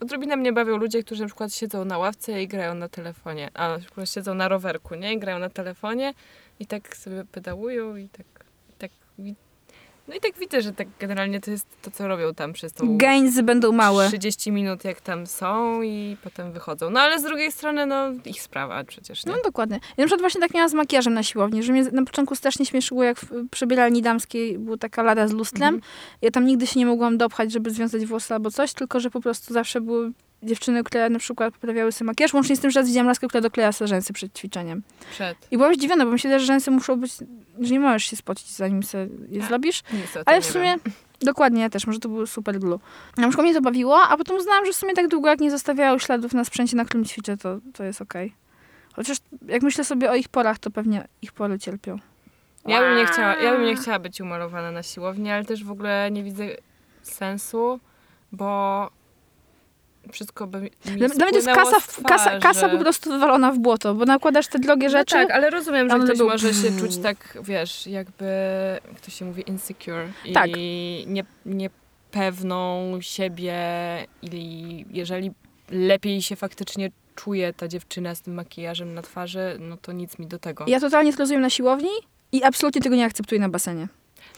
Odrobinę mnie bawią ludzie, którzy na przykład siedzą na ławce i grają na telefonie. A na przykład siedzą na rowerku, nie? I grają na telefonie i tak sobie pedałują i tak... I tak no i tak widzę, że tak generalnie to jest to, co robią tam przez tą Gainsy będą małe. 30 minut jak tam są i potem wychodzą. No ale z drugiej strony, no ich sprawa przecież, nie? No dokładnie. Ja na przykład właśnie tak miałam z makijażem na siłowni, że mnie na początku strasznie śmieszyło, jak w przebieralni damskiej była taka lada z lustrem. Mhm. Ja tam nigdy się nie mogłam dopchać, żeby związać włosy albo coś, tylko że po prostu zawsze były dziewczyny, które na przykład poprawiały sobie makijaż, łącznie z tym, że raz widziałam laskę, która dokleja sobie rzęsy przed ćwiczeniem. Przed. I byłam zdziwiona, bo myślę, że rzęsy muszą być, że nie możesz się spocić, zanim sobie je zrobisz. Ale w sumie, dokładnie, ja też, może to był super glue. Na przykład mnie to bawiło, a potem uznałam, że w sumie tak długo, jak nie zostawiają śladów na sprzęcie, na którym ćwiczę, to, to jest okej. Chociaż jak myślę sobie o ich porach, to pewnie ich pory cierpią. Ja bym, nie chciała, ja bym nie chciała być umalowana na siłowni, ale też w ogóle nie widzę sensu, bo wszystko by mi Dla, dla mnie to jest kasa, w- kasa, kasa po prostu wywalona w błoto, bo nakładasz te drogie rzeczy. No tak, ale rozumiem, że ktoś był- może się czuć tak, wiesz, jakby, jak to się mówi, insecure. Tak. I nie, niepewną siebie i jeżeli lepiej się faktycznie czuje ta dziewczyna z tym makijażem na twarzy, no to nic mi do tego. Ja totalnie to rozumiem na siłowni i absolutnie tego nie akceptuję na basenie.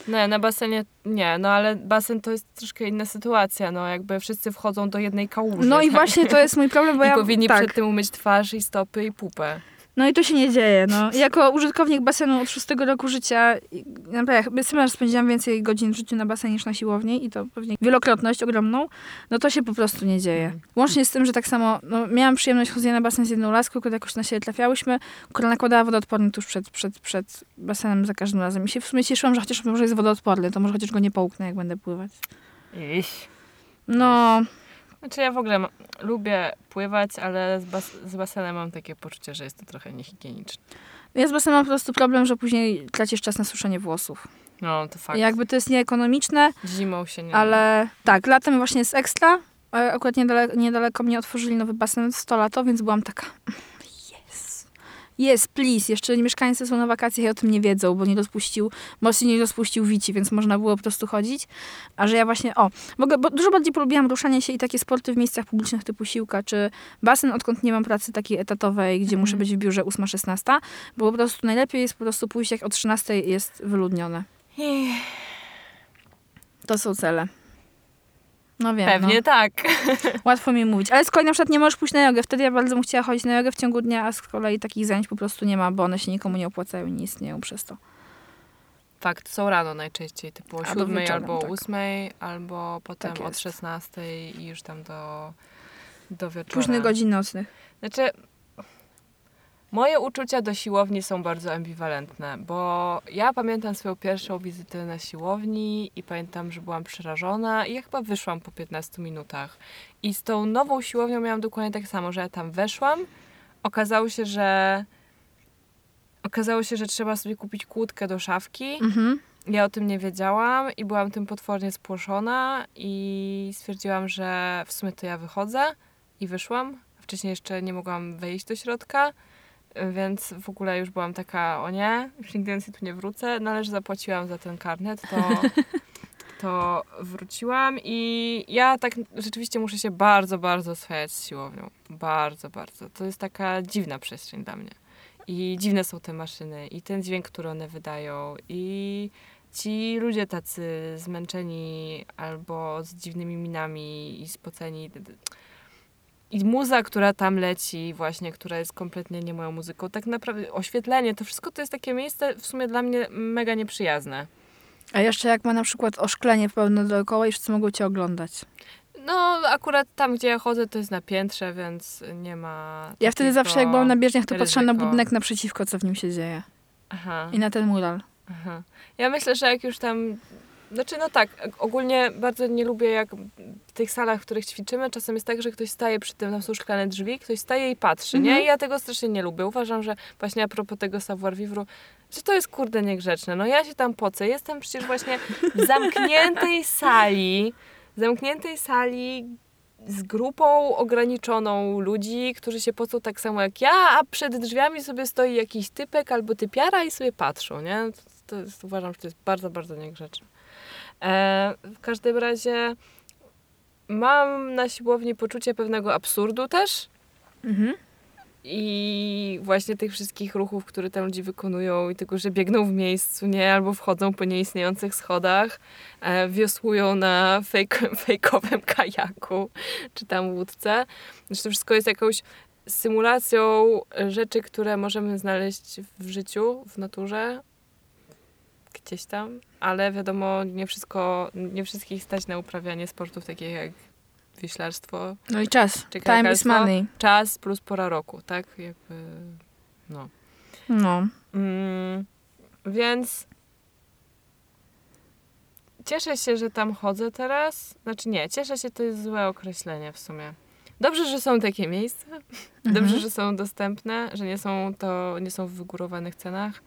Nie, na basenie nie, no ale basen to jest troszkę inna sytuacja, no jakby wszyscy wchodzą do jednej kałuży. No i tak? właśnie to jest mój problem, bo I ja... powinni tak. przed tym umyć twarz i stopy i pupę. No i to się nie dzieje, no. Jako użytkownik basenu od szóstego roku życia, naprawdę, sama spędziłam więcej godzin w życiu na basenie niż na siłowni i to pewnie wielokrotność ogromną, no to się po prostu nie dzieje. Mhm. Łącznie z tym, że tak samo, no, miałam przyjemność chodzenia na basen z jedną laską, która jakoś na siebie trafiałyśmy, która nakładała wodoodporny tuż przed, przed, przed basenem za każdym razem. I się w sumie cieszyłam, że chociaż może jest wodoodporny, to może chociaż go nie połknę, jak będę pływać. Iś. No, Znaczy ja w ogóle lubię pływać, ale z, bas, z basenem mam takie poczucie, że jest to trochę niehigieniczne. ja z basenem mam po prostu problem, że później tracisz czas na suszenie włosów. No to fakt. Jakby to jest nieekonomiczne, Zimą się nie Ale tak, latem właśnie jest ekstra. a Akurat niedaleko, niedaleko mnie otworzyli nowy basen 100 lato, więc byłam taka yes, please. Jeszcze mieszkańcy są na wakacjach i o tym nie wiedzą, bo nie rozpuścił, mocno nie rozpuścił wici, więc można było po prostu chodzić. A że ja właśnie, o, ogóle, bo dużo bardziej polubiłam ruszanie się i takie sporty w miejscach publicznych typu siłka, czy basen, odkąd nie mam pracy takiej etatowej, gdzie muszę Mhm. być w biurze 8-16, bo po prostu najlepiej jest po prostu pójść, jak o 13 jest wyludnione. To są cele. No wiem. no. Pewnie tak. Łatwo mi mówić. Ale z kolei na przykład nie możesz pójść na jogę. Wtedy ja bardzo bym chciała chodzić na jogę w ciągu dnia, a z kolei takich zajęć po prostu nie ma, bo one się nikomu nie opłacają i nie istnieją przez to. Fakt, są rano najczęściej, typu o Albo siódmej, wieczorem, albo o tak. ósmej, albo potem Tak od jest. 16 i już tam do, do wieczora. Późnych godzin nocnych. Znaczy, moje uczucia do siłowni są bardzo ambiwalentne, bo ja pamiętam swoją pierwszą wizytę na siłowni i pamiętam, że byłam przerażona i ja chyba wyszłam po 15 minutach. I z tą nową siłownią miałam dokładnie tak samo, że ja tam weszłam, okazało się, że okazało się, że trzeba sobie kupić kłódkę do szafki. Mhm. Ja o tym nie wiedziałam i byłam tym potwornie spłoszona i stwierdziłam, że w sumie to ja wychodzę i wyszłam. Wcześniej jeszcze nie mogłam wejść do środka, więc w ogóle już byłam taka, o nie, już nigdy więcej tu nie wrócę, no ale że zapłaciłam za ten karnet, to, to wróciłam i ja tak rzeczywiście muszę się bardzo, bardzo oswajać z siłownią. Bardzo, bardzo. To jest taka dziwna przestrzeń dla mnie. I dziwne są te maszyny, i ten dźwięk, który one wydają, i ci ludzie tacy zmęczeni albo z dziwnymi minami i spoceni. I muza, która tam leci, właśnie, która jest kompletnie nie moją muzyką. Tak naprawdę oświetlenie, to wszystko to jest takie miejsce w sumie dla mnie mega nieprzyjazne. A jeszcze jak ma na przykład oszklenie pełne dookoła i wszyscy mogą cię oglądać. No, akurat tam, gdzie ja chodzę, to jest na piętrze, więc nie ma. Ja wtedy zawsze, jak byłam na bieżniach, to patrzyłam na ryzyko. budynek naprzeciwko, co w nim się dzieje. Aha. I na ten mural. Aha. Ja myślę, że jak już tam. Znaczy, no tak, ogólnie bardzo nie lubię, jak w tych salach, w których ćwiczymy, czasem jest tak, że ktoś staje przy tym, tam są szklane drzwi, ktoś staje i patrzy, nie? Mhm. I ja tego strasznie nie lubię. Uważam, że właśnie a propos tego savoir vivre, że to jest kurde niegrzeczne. No ja się tam pocę, jestem przecież właśnie w zamkniętej sali, zamkniętej sali z grupą ograniczoną ludzi, którzy się pocą tak samo jak ja, a przed drzwiami sobie stoi jakiś typek albo typiara i sobie patrzą, nie? To, to jest, uważam, że to jest bardzo, bardzo niegrzeczne. E, w każdym razie mam na siłowni poczucie pewnego absurdu też Mhm. i właśnie tych wszystkich ruchów, które tam ludzie wykonują i tego, że biegną w miejscu, nie? Albo wchodzą po nieistniejących schodach, e, wiosłują na fejk, fejkowym kajaku czy tam łódce. Znaczy to wszystko jest jakąś symulacją rzeczy, które możemy znaleźć w życiu, w naturze, gdzieś tam, ale wiadomo, nie wszystko, nie wszystkich stać na uprawianie sportów takich jak wioślarstwo, No i czas. Czy Time is money. czas plus pora roku, tak? Jakby, no. No. Mm, więc cieszę się, że tam chodzę teraz. Znaczy nie, cieszę się, to jest złe określenie w sumie. Dobrze, że są takie miejsca. Dobrze, Mhm. że są dostępne, że nie są to nie są w wygórowanych cenach.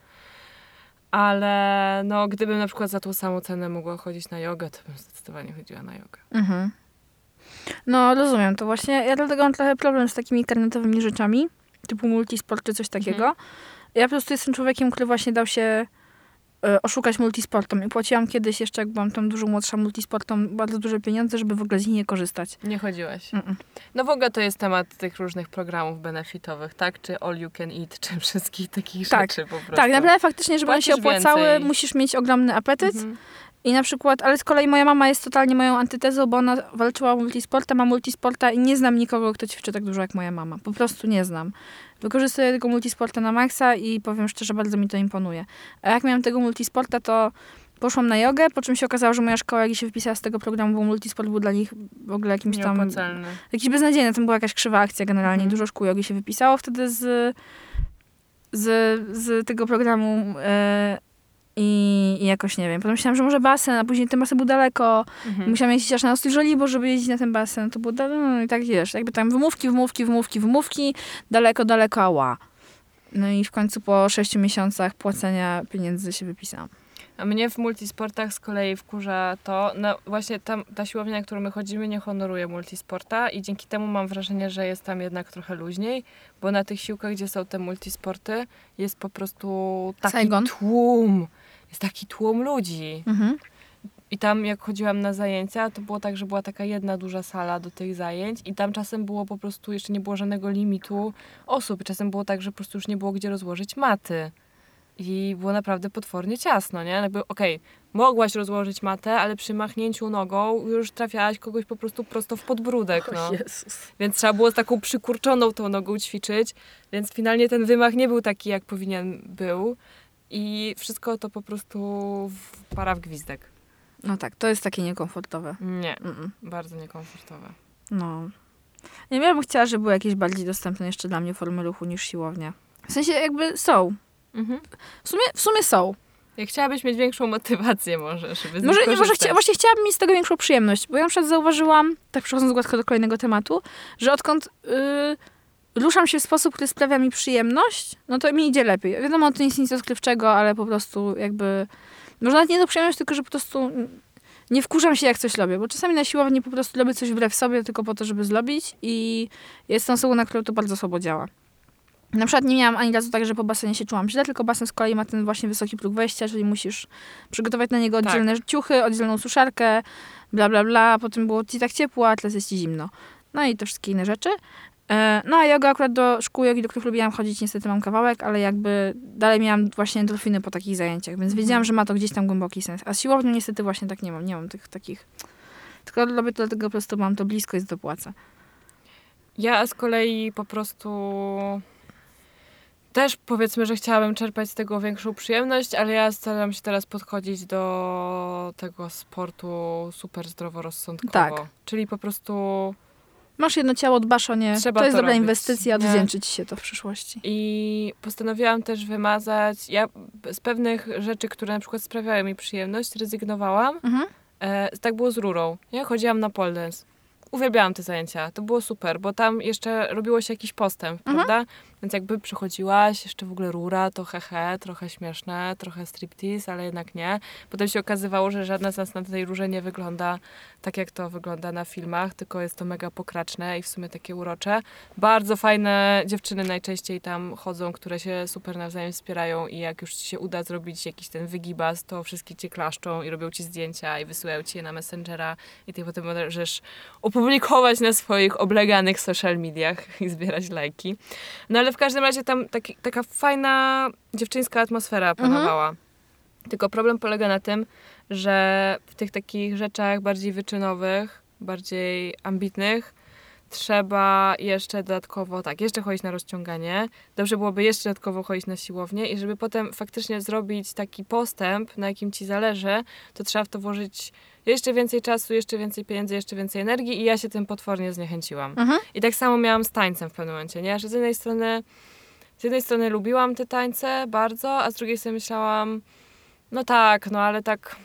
Ale no, gdybym na przykład za tą samą cenę mogła chodzić na jogę, to bym zdecydowanie chodziła na jogę. Mhm. No, rozumiem to właśnie. Ja dlatego mam trochę problem z takimi internetowymi rzeczami, typu multisport czy coś takiego. Mhm. Ja po prostu jestem człowiekiem, który właśnie dał się oszukać multisportom i płaciłam kiedyś jeszcze, jak byłam tam dużo młodsza multisportom, bardzo duże pieniądze, żeby w ogóle z nich nie korzystać. Nie chodziłaś. Mm-mm. No w ogóle to jest temat tych różnych programów benefitowych, tak? Czy all you can eat, czy wszystkich takich Tak. rzeczy po prostu. Tak, naprawdę faktycznie, żeby one się opłacały, więcej. musisz mieć ogromny apetyt. Mhm. I na przykład, ale z kolei moja mama jest totalnie moją antytezą, bo ona walczyła o multisporta, ma multisporta i nie znam nikogo, kto ćwiczy tak dużo jak moja mama. Po prostu nie znam. Wykorzystuję tego multisporta na maksa i powiem szczerze, bardzo mi to imponuje. A jak miałam tego multisporta, to poszłam na jogę, po czym się okazało, że moja szkoła, jak się wypisała z tego programu, bo multisport był dla nich w ogóle jakimś tam... Nieopłacalny. Jakiś beznadziejny, tam była jakaś krzywa akcja generalnie. Mhm. Dużo szkół jogi się wypisało wtedy z, z, z tego programu e, i, i jakoś nie wiem. Potem myślałam, że może basen, a później ten basen był daleko. Mhm. Musiałam jeździć aż na Ostyżolibo, żeby jeździć na ten basen. To było daleko, no i tak wiesz, jakby tam wymówki, wymówki, wymówki, wymówki, daleko, daleko, ała. No i w końcu po sześciu miesiącach płacenia pieniędzy się wypisałam. A mnie w multisportach z kolei wkurza to, no właśnie tam, ta siłownia, na którą my chodzimy, nie honoruje multisporta i dzięki temu mam wrażenie, że jest tam jednak trochę luźniej, bo na tych siłkach, gdzie są te multisporty, jest po prostu taki Saigon. tłum. Jest taki tłum ludzi. Mhm. I tam jak chodziłam na zajęcia, to było tak, że była taka jedna duża sala do tych zajęć i tam czasem było po prostu, jeszcze nie było żadnego limitu osób. Czasem było tak, że po prostu już nie było gdzie rozłożyć maty. I było naprawdę potwornie ciasno, nie? Jakby, okej, mogłaś rozłożyć matę, ale przy machnięciu nogą już trafiałaś kogoś po prostu prosto w podbródek, no. Więc trzeba było z taką przykurczoną tą nogą ćwiczyć, więc finalnie ten wymach nie był taki, jak powinien był. I wszystko to po prostu para w gwizdek. No tak, to jest takie niekomfortowe. Nie, Mm-mm. bardzo niekomfortowe. No. Nie wiem, ja bym chciała, żeby były jakieś bardziej dostępne jeszcze dla mnie formy ruchu niż siłownia. W sensie jakby są. Mhm. W sumie, w sumie są. Jak chciałabyś mieć większą motywację może, żeby z Może, może korzystać. chcia, właśnie chciałabym mieć z tego większą przyjemność, bo ja na przykład zauważyłam, tak przechodząc gładko do kolejnego tematu, że odkąd yy, ruszam się w sposób, który sprawia mi przyjemność, no to mi idzie lepiej. Wiadomo, to nie jest nic odkrywczego, ale po prostu jakby, może nawet nie do przyjemność, tylko że po prostu nie wkurzam się, jak coś robię, bo czasami na siłowni po prostu robię coś wbrew sobie, tylko po to, żeby zrobić i jestem osobą, na którą to bardzo słabo działa. Na przykład nie miałam ani razu tak, że po basenie się czułam źle, tylko basen z kolei ma ten właśnie wysoki próg wejścia, czyli musisz przygotować na niego Tak. oddzielne ciuchy, oddzielną suszarkę, bla, bla, bla. Potem było ci tak ciepło, a teraz jest ci zimno. No i te wszystkie inne rzeczy. E, No a yoga akurat do szkół jogi, do których lubiłam chodzić, niestety mam kawałek, ale jakby dalej miałam właśnie endorfiny po takich zajęciach, więc wiedziałam, Mhm. że ma to gdzieś tam głęboki sens. A z siłownią niestety właśnie tak nie mam, nie mam tych takich... Tylko robię to dlatego po prostu mam to blisko i dopłacę. Ja z kolei po prostu też powiedzmy, że chciałabym czerpać z tego większą przyjemność, ale ja staram się teraz podchodzić do tego sportu super zdroworozsądkowo. Tak. Czyli po prostu Masz jedno ciało, dbasz o nie. Trzeba to jest to dobra robić, inwestycja, odwdzięczy ci się to w przyszłości. I postanowiłam też wymazać. Ja z pewnych rzeczy, które na przykład sprawiały mi przyjemność, rezygnowałam. Mhm. E, tak było z rurą. Ja chodziłam na pole dance. Uwielbiałam te zajęcia. To było super, bo tam jeszcze robiło się jakiś postęp, Mhm. prawda? Więc jakby przychodziłaś, jeszcze w ogóle rura, to hehe, trochę śmieszne, trochę striptease, ale jednak nie. Potem się okazywało, że żadna z nas na tej rurze nie wygląda tak, jak to wygląda na filmach, tylko jest to mega pokraczne i w sumie takie urocze. Bardzo fajne dziewczyny najczęściej tam chodzą, które się super nawzajem wspierają i jak już ci się uda zrobić jakiś ten wygibas, to wszystkie cię klaszczą i robią ci zdjęcia i wysyłają ci je na Messengera i ty potem możesz opublikować na swoich obleganych social mediach i zbierać lajki. No ale w każdym razie tam taki, taka fajna dziewczyńska atmosfera panowała. Tylko problem polega na tym, że w tych takich rzeczach bardziej wyczynowych, bardziej ambitnych, trzeba jeszcze dodatkowo, tak, jeszcze chodzić na rozciąganie. Dobrze byłoby jeszcze dodatkowo chodzić na siłownię i żeby potem faktycznie zrobić taki postęp, na jakim ci zależy, to trzeba w to włożyć jeszcze więcej czasu, jeszcze więcej pieniędzy, jeszcze więcej energii i ja się tym potwornie zniechęciłam. Mhm. I tak samo miałam z tańcem w pewnym momencie, nie? Że z jednej strony, z jednej strony lubiłam te tańce bardzo, a z drugiej strony myślałam, no tak, no ale tak,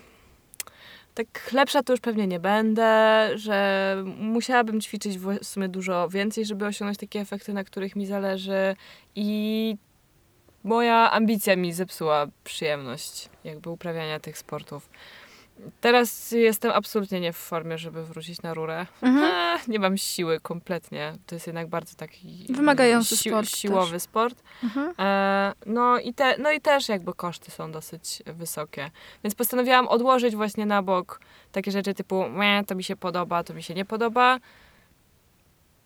tak lepsza to już pewnie nie będę, że musiałabym ćwiczyć w sumie dużo więcej, żeby osiągnąć takie efekty, na których mi zależy i moja ambicja mi zepsuła przyjemność jakby uprawiania tych sportów. Teraz jestem absolutnie nie w formie, żeby wrócić na rurę. Mhm. Eee, nie mam siły kompletnie. To jest jednak bardzo taki Wymagający sił- sport siłowy sport. Mhm. E, no, i te, no i też jakby koszty są dosyć wysokie. Więc postanowiłam odłożyć właśnie na bok takie rzeczy typu "Meh, to mi się podoba, to mi się nie podoba.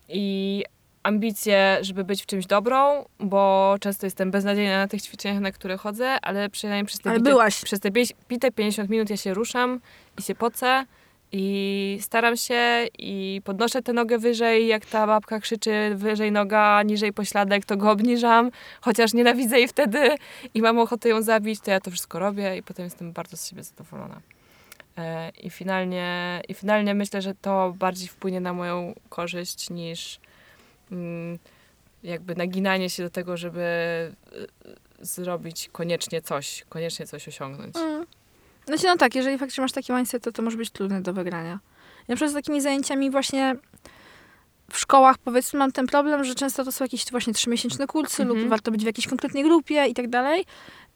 I ambicje, żeby być w czymś dobrą, bo często jestem beznadziejna na tych ćwiczeniach, na które chodzę, ale przynajmniej przez te, Ale bite, byłaś. przez te bie- bite 50 minut ja się ruszam i się pocę i staram się i podnoszę tę nogę wyżej, jak ta babka krzyczy wyżej noga, niżej pośladek, to go obniżam, chociaż nienawidzę jej wtedy i mam ochotę ją zabić, to ja to wszystko robię i potem jestem bardzo z siebie zadowolona. E, I finalnie, I finalnie myślę, że to bardziej wpłynie na moją korzyść niż jakby naginanie się do tego, żeby y, zrobić koniecznie coś, koniecznie coś osiągnąć. Mm. Znaczy, no tak, jeżeli faktycznie masz taki mindset, to to może być trudne do wygrania. Ja na przykład z takimi zajęciami właśnie w szkołach, powiedzmy, mam ten problem, że często to są jakieś właśnie trzymiesięczne kursy Mhm. lub warto być w jakiejś konkretnej grupie i tak dalej.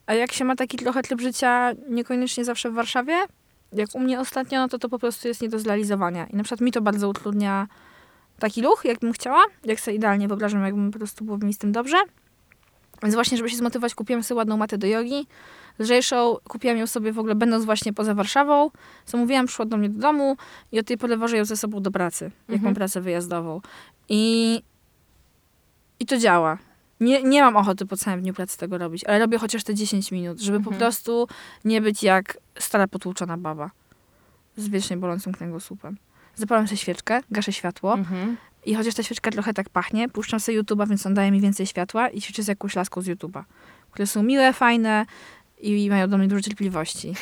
A jak się ma taki trochę tryb życia, niekoniecznie zawsze w Warszawie, jak u mnie ostatnio, no to to po prostu jest nie do zrealizowania. I na przykład mi to bardzo utrudnia taki ruch, jakbym chciała. Jak sobie idealnie wyobrażam, jakbym po prostu było mi z tym dobrze. Więc właśnie, żeby się zmotywować, kupiłam sobie ładną matę do jogi, lżejszą. Kupiłam ją sobie w ogóle będąc właśnie poza Warszawą. Zamówiłam, przyszła do mnie do domu i od tej pory wożę ją ze sobą do pracy, jak Mhm. mam pracę wyjazdową. I, i to działa. Nie, nie mam ochoty po całym dniu pracy tego robić, ale robię chociaż te 10 minut, żeby po Mhm. prostu nie być jak stara potłuczona baba z wiecznie bolącym kręgosłupem. Zapalam sobie świeczkę, gaszę światło Mhm. i chociaż ta świeczka trochę tak pachnie, puszczam sobie YouTube'a, więc on daje mi więcej światła i ćwiczę z jakąś laską z YouTube'a, które są miłe, fajne i mają do mnie dużo cierpliwości.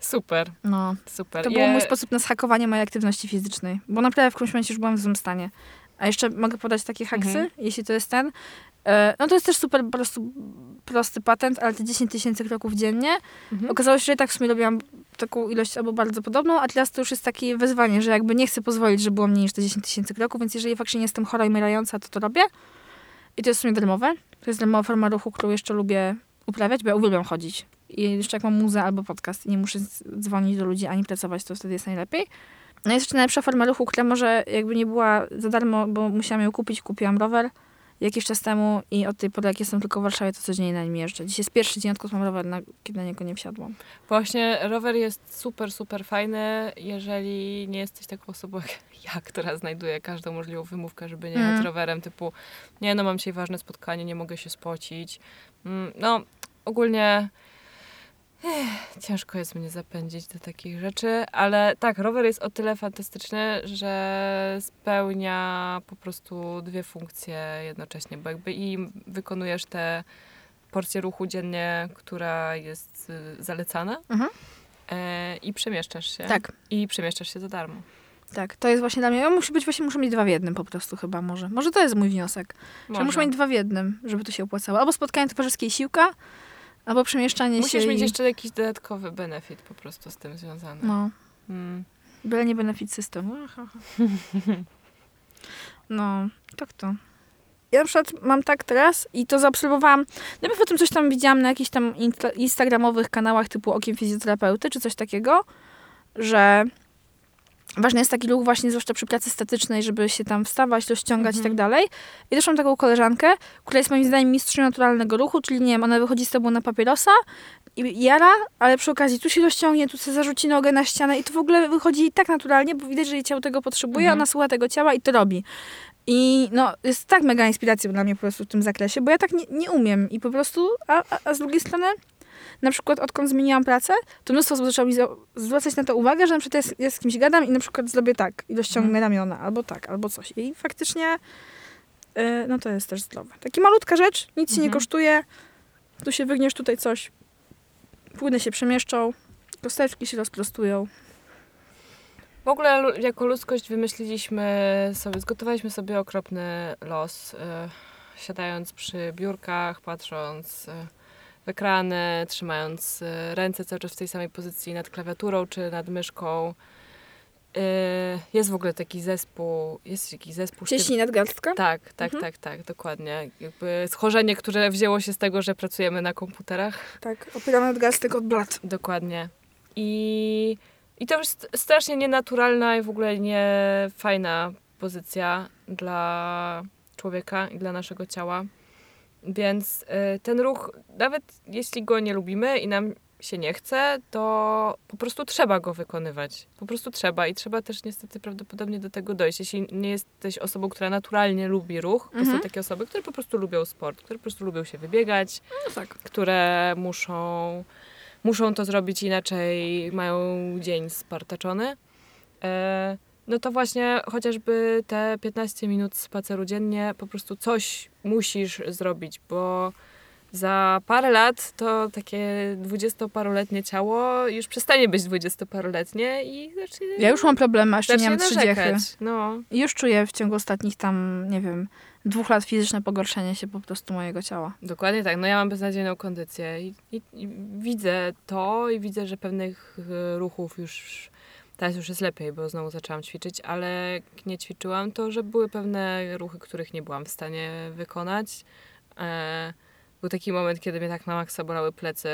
Super, No, super. to był mój sposób na zhakowanie mojej aktywności fizycznej, bo naprawdę w którymś momencie już byłam w złym stanie. A jeszcze mogę podać takie haksy, Mhm. jeśli to jest ten. E, No to jest też super po prostu prosty patent, ale te 10 tysięcy kroków dziennie. Mhm. Okazało się, że i tak w sumie robiłam taką ilość albo bardzo podobną, a teraz to już jest takie wyzwanie, że jakby nie chcę pozwolić, żeby było mniej niż te 10 tysięcy kroków, więc jeżeli faktycznie nie jestem chora i umierająca, to to robię. I to jest w sumie darmowe. To jest darmowa forma ruchu, którą jeszcze lubię uprawiać, bo ja uwielbiam chodzić. I jeszcze jak mam muzę albo podcast i nie muszę dzwonić do ludzi ani pracować, to wtedy jest najlepiej. No jest jeszcze najlepsza forma ruchu, która może jakby nie była za darmo, bo musiałam ją kupić. Kupiłam rower jakiś czas temu i od tej pory, jak jestem tylko w Warszawie, to codziennie na nim jeżdżę. Dziś jest pierwszy dzień, odkąd mam rower, na, kiedy na niego nie wsiadłam. Właśnie rower jest super, super fajny, jeżeli nie jesteś taką osobą jak ja, która znajduje każdą możliwą wymówkę, żeby nie Mm. jechać rowerem, typu nie no, mam dzisiaj ważne spotkanie, nie mogę się spocić. Mm, No, ogólnie Ciężko jest mnie zapędzić do takich rzeczy, ale tak, rower jest o tyle fantastyczny, że spełnia po prostu dwie funkcje jednocześnie, bo jakby i wykonujesz te porcje ruchu dziennie, która jest y, zalecana Mhm. e, i przemieszczasz się. Tak, I przemieszczasz się za darmo. tak. To jest właśnie dla mnie. Ja musi być właśnie, muszę mieć dwa w jednym po prostu chyba może. Może to jest mój wniosek. Że muszę mieć dwa w jednym, żeby to się opłacało. Albo spotkanie towarzyskie i siłka, albo przemieszczanie Musisz się mieć i... jeszcze jakiś dodatkowy benefit po prostu z tym związany. No. Mm. Byle nie benefit system. Aha. No, tak to. Ja na przykład mam tak teraz i to zaobserwowałam. Najpierw o tym coś tam widziałam na jakichś tam insta- instagramowych kanałach typu Okiem Fizjoterapeuty czy coś takiego, że ważny jest taki ruch właśnie, zwłaszcza przy pracy statycznej, żeby się tam wstawać, rozciągać i Mhm. tak dalej. I też mam taką koleżankę, która jest moim zdaniem mistrzem naturalnego ruchu, czyli nie wiem, ona wychodzi z tobą na papierosa i jara, ale przy okazji tu się rozciągnie, tu sobie zarzuci nogę na ścianę i to w ogóle wychodzi tak naturalnie, bo widać, że jej ciało tego potrzebuje, Mhm. ona słucha tego ciała i to robi. I no, jest tak mega inspiracją dla mnie po prostu w tym zakresie, bo ja tak nie, nie umiem i po prostu, a, a, a z drugiej strony, na przykład odkąd zmieniłam pracę, to mnóstwo osób zaczęło mi zwracać na to uwagę, że na przykład ja z, kimś gadam i na przykład zrobię tak i rozciągnę ramiona, albo tak, albo coś. I faktycznie, y, no to jest też zdrowe. Taka malutka rzecz, nic ci nie Mhm. kosztuje, tu się wygniesz, tutaj coś, płyny się przemieszczą, kosteczki się rozprostują. W ogóle jako ludzkość wymyśliliśmy sobie, zgotowaliśmy sobie okropny los, y, siadając przy biurkach, patrząc y, w ekrany, trzymając y, ręce cały czas w tej samej pozycji nad klawiaturą czy nad myszką. Y, jest w ogóle taki zespół, jest jakiś zespół... Cieśni nadgarstka? Tak, tak, Mhm. tak, tak, dokładnie. Jakby schorzenie, które wzięło się z tego, że pracujemy na komputerach. Tak, opieramy nadgarstek od blat. Dokładnie. I, I to jest strasznie nienaturalna i w ogóle nie fajna pozycja dla człowieka i dla naszego ciała. Więc y, ten ruch, nawet jeśli go nie lubimy i nam się nie chce, to po prostu trzeba go wykonywać. Po prostu trzeba i trzeba też niestety prawdopodobnie do tego dojść. Jeśli nie jesteś osobą, która naturalnie lubi ruch, to są Mhm. takie osoby, które po prostu lubią sport, które po prostu lubią się wybiegać, No tak. które muszą, muszą to zrobić inaczej, mają dzień spartaczony. E, no to właśnie chociażby te 15 minut spaceru dziennie po prostu coś musisz zrobić, bo za parę lat to takie dwudziestoparoletnie ciało już przestanie być dwudziestoparoletnie i zacznie, Ja już mam problem, a jeszcze nie mam trzydziechy. No, I Już czuję w ciągu ostatnich tam, nie wiem, dwóch lat fizyczne pogorszenie się po prostu mojego ciała. Dokładnie tak. No ja mam beznadziejną kondycję i, i, i widzę to i widzę, że pewnych e, ruchów już teraz już jest lepiej, bo znowu zaczęłam ćwiczyć, ale jak nie ćwiczyłam, to że były pewne ruchy, których nie byłam w stanie wykonać. E, był taki moment, kiedy mnie tak na maksa bolały plecy,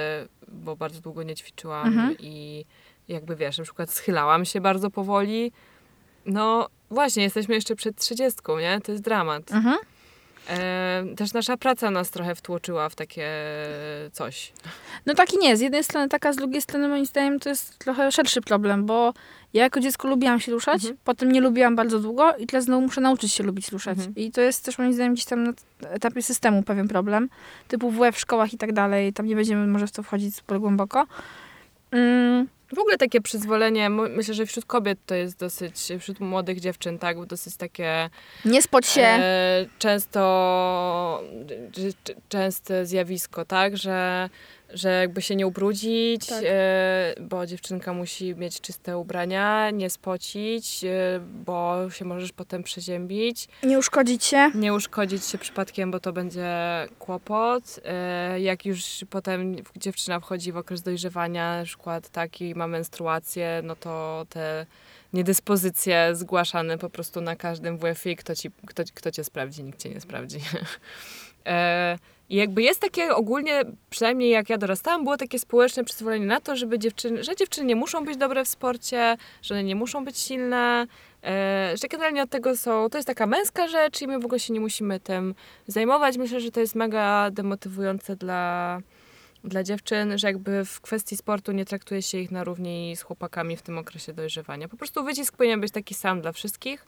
bo bardzo długo nie ćwiczyłam Mhm. i jakby wiesz, na przykład schylałam się bardzo powoli. No właśnie, jesteśmy jeszcze przed trzydziestką, nie? To jest dramat. Mhm. E, też nasza praca nas trochę wtłoczyła w takie coś. No tak i nie. Z jednej strony taka, z drugiej strony moim zdaniem to jest trochę szerszy problem, bo ja jako dziecko lubiłam się ruszać, Mhm. potem nie lubiłam bardzo długo i teraz znowu muszę nauczyć się lubić ruszać. Mhm. I to jest też moim zdaniem gdzieś tam na etapie systemu pewien problem, typu WF w szkołach i tak dalej. Tam nie będziemy może w to wchodzić głęboko. Mm, W ogóle takie przyzwolenie, myślę, że wśród kobiet to jest dosyć, wśród młodych dziewczyn, tak, dosyć takie nie spać się. e, często, częste zjawisko, tak, że, że jakby się nie ubrudzić, Tak. e, bo dziewczynka musi mieć czyste ubrania, nie spocić, e, bo się możesz potem przeziębić. Nie uszkodzić się. nie uszkodzić się przypadkiem, bo to będzie kłopot. E, Jak już potem dziewczyna wchodzi w okres dojrzewania, na przykład taki ma menstruację, no to te niedyspozycje zgłaszane po prostu na każdym WF-ie, kto, ci, kto, kto cię sprawdzi, nikt cię nie sprawdzi. I jakby jest takie ogólnie, przynajmniej jak ja dorastałam, było takie społeczne przyzwolenie na to, żeby dziewczyny, że dziewczyny nie muszą być dobre w sporcie, że one nie muszą być silne, e, że generalnie od tego są, to jest taka męska rzecz i my w ogóle się nie musimy tym zajmować. Myślę, że to jest mega demotywujące dla, dla dziewczyn, że jakby w kwestii sportu nie traktuje się ich na równi z chłopakami w tym okresie dojrzewania. Po prostu wycisk powinien być taki sam dla wszystkich,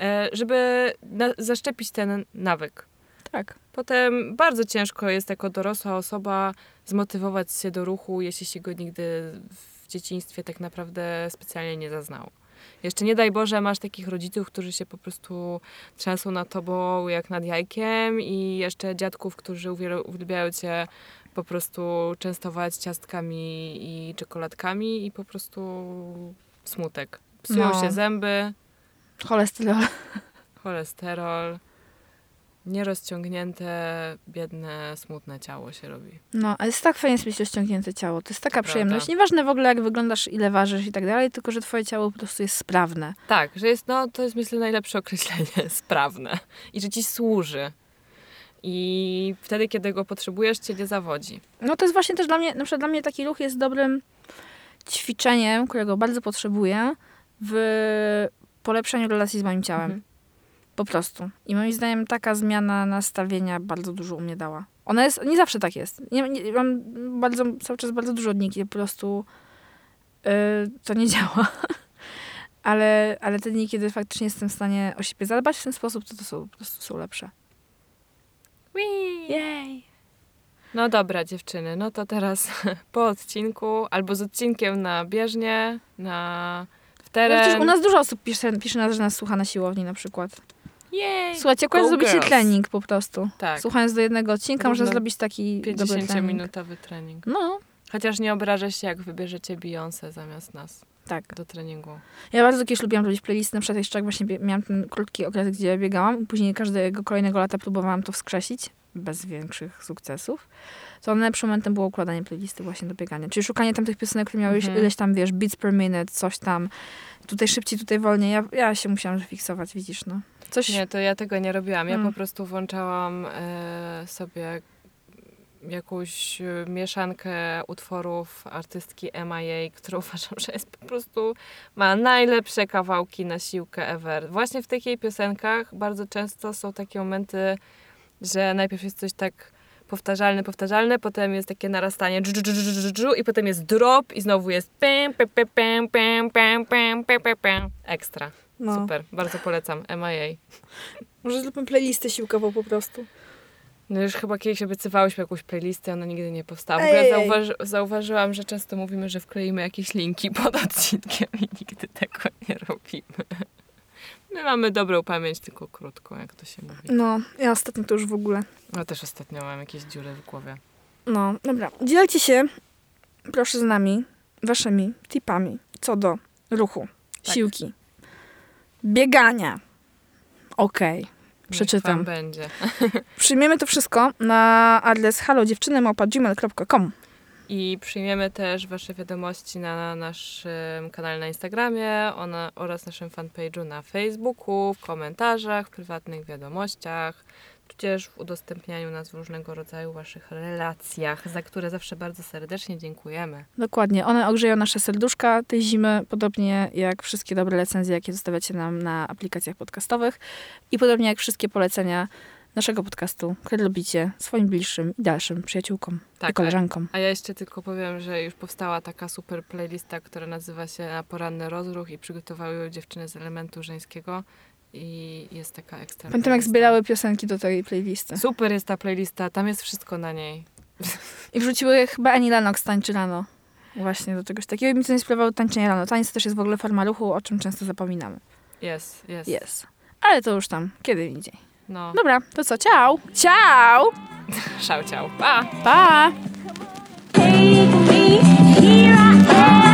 e, żeby zaszczepić ten nawyk. Tak. Potem bardzo ciężko jest jako dorosła osoba zmotywować się do ruchu, jeśli się go nigdy w dzieciństwie tak naprawdę specjalnie nie zaznało. Jeszcze nie daj Boże, masz takich rodziców, którzy się po prostu trzęsą nad tobą jak nad jajkiem i jeszcze dziadków, którzy uwiel- uwielbiają cię po prostu częstować ciastkami i czekoladkami i po prostu smutek. Psują No. się zęby, Cholesterol. cholesterol, nierozciągnięte, biedne, smutne ciało się robi. No, ale jest tak fajnie mieć rozciągnięte ciało. To jest taka Prawda. przyjemność. Nieważne w ogóle, jak wyglądasz, ile ważysz i tak dalej, tylko że twoje ciało po prostu jest sprawne. Tak, że jest, no to jest myślę najlepsze określenie, sprawne i że ci służy. I wtedy, kiedy go potrzebujesz, cię nie zawodzi. No to jest właśnie też dla mnie, na przykład dla mnie taki ruch jest dobrym ćwiczeniem, którego bardzo potrzebuję w polepszaniu relacji z moim ciałem. Mhm. Po prostu. I moim zdaniem taka zmiana nastawienia bardzo dużo u mnie dała. Ona jest, nie zawsze tak jest. Nie, nie, mam bardzo, cały czas bardzo dużo dni, gdzie po prostu yy, to nie działa. ale, ale te dni, kiedy faktycznie jestem w stanie o siebie zadbać w ten sposób, to, to są, po prostu są lepsze. Jej! No dobra, dziewczyny, no to teraz po odcinku albo z odcinkiem na bieżnie, na w No teren. przecież u nas dużo osób pisze, pisze nas, że nas słucha na siłowni na przykład. Jej! Słuchajcie, akurat zrobicie trening po prostu. Tak, Słuchając do jednego odcinka, można zrobić taki dobry trening. 50-minutowy trening. No, Chociaż nie obrażę się, jak wybierzecie Beyoncé zamiast nas tak. do treningu. Ja bardzo kiedyś lubiłam robić playlisty, na przykład jeszcze jak właśnie miałam ten krótki okres, gdzie biegałam, później każdego kolejnego lata próbowałam to wskrzesić, bez większych sukcesów. To najlepszym momentem było układanie playlisty właśnie do biegania. Czyli szukanie tam tych piosenek, które miały Mhm. ileś tam, wiesz, beats per minute, coś tam. Tutaj szybciej, tutaj wolniej. Ja, ja się musiałam zafiksować, widzisz, no. Coś... Nie, to ja tego nie robiłam. Ja Mm. po prostu włączałam e, sobie jakąś e, mieszankę utworów artystki MIA, którą uważam, że jest po prostu, ma najlepsze kawałki na siłkę ever. Właśnie w jej piosenkach bardzo często są takie momenty, że najpierw jest coś tak powtarzalne, powtarzalne, potem jest takie narastanie dżu, i potem jest drop i znowu jest pem, pem, pem, pem, pem, pem, pem, pem, pem. Ekstra. No. Super, bardzo polecam. MIA. Może zróbmy playlistę siłkową po prostu. No już chyba kiedyś obiecywałyśmy jakąś playlistę, ona nigdy nie powstała. W ogóle zauważy, zauważyłam, że często mówimy, że wkleimy jakieś linki pod odcinkiem i nigdy tego nie robimy. My mamy dobrą pamięć, tylko krótką, jak to się mówi. No, ja ostatnio to już w ogóle. No też ostatnio mam jakieś dziury w głowie. No, dobra. Dzielcie się, proszę z nami, waszymi tipami co do ruchu, Tak. siłki, biegania. Okej, Niech przeczytam. będzie. Przyjmiemy to wszystko na adres halodziewczyny.gmail.com I przyjmiemy też Wasze wiadomości na naszym kanale na Instagramie oraz naszym fanpage'u na Facebooku, w komentarzach, w prywatnych wiadomościach, tudzież w udostępnianiu nas w różnego rodzaju Waszych relacjach, za które zawsze bardzo serdecznie dziękujemy. Dokładnie. One ogrzeją nasze serduszka tej zimy, podobnie jak wszystkie dobre recenzje, jakie zostawiacie nam na aplikacjach podcastowych i podobnie jak wszystkie polecenia naszego podcastu, które lubicie swoim bliższym i dalszym przyjaciółkom i Tak, koleżankom. A ja jeszcze tylko powiem, że już powstała taka super playlista, która nazywa się Na poranny rozruch i przygotowały ją dziewczyny z elementu żeńskiego i jest taka ekstra. Pamiętam jak zbierały piosenki do tej playlisty. Super jest ta playlista, tam jest wszystko na niej. I wrzuciły chyba Ani Lennox tańczy rano. Właśnie do czegoś takiego i mi to nie sprawiało tańczenie rano. Tańce też jest w ogóle forma ruchu, o czym często zapominamy. Jest, jest. Jest. Ale to już tam, kiedy indziej. No. Dobra, to co, ciao! Ciao! Szał, ciao. Pa! Pa! Take me, here I am.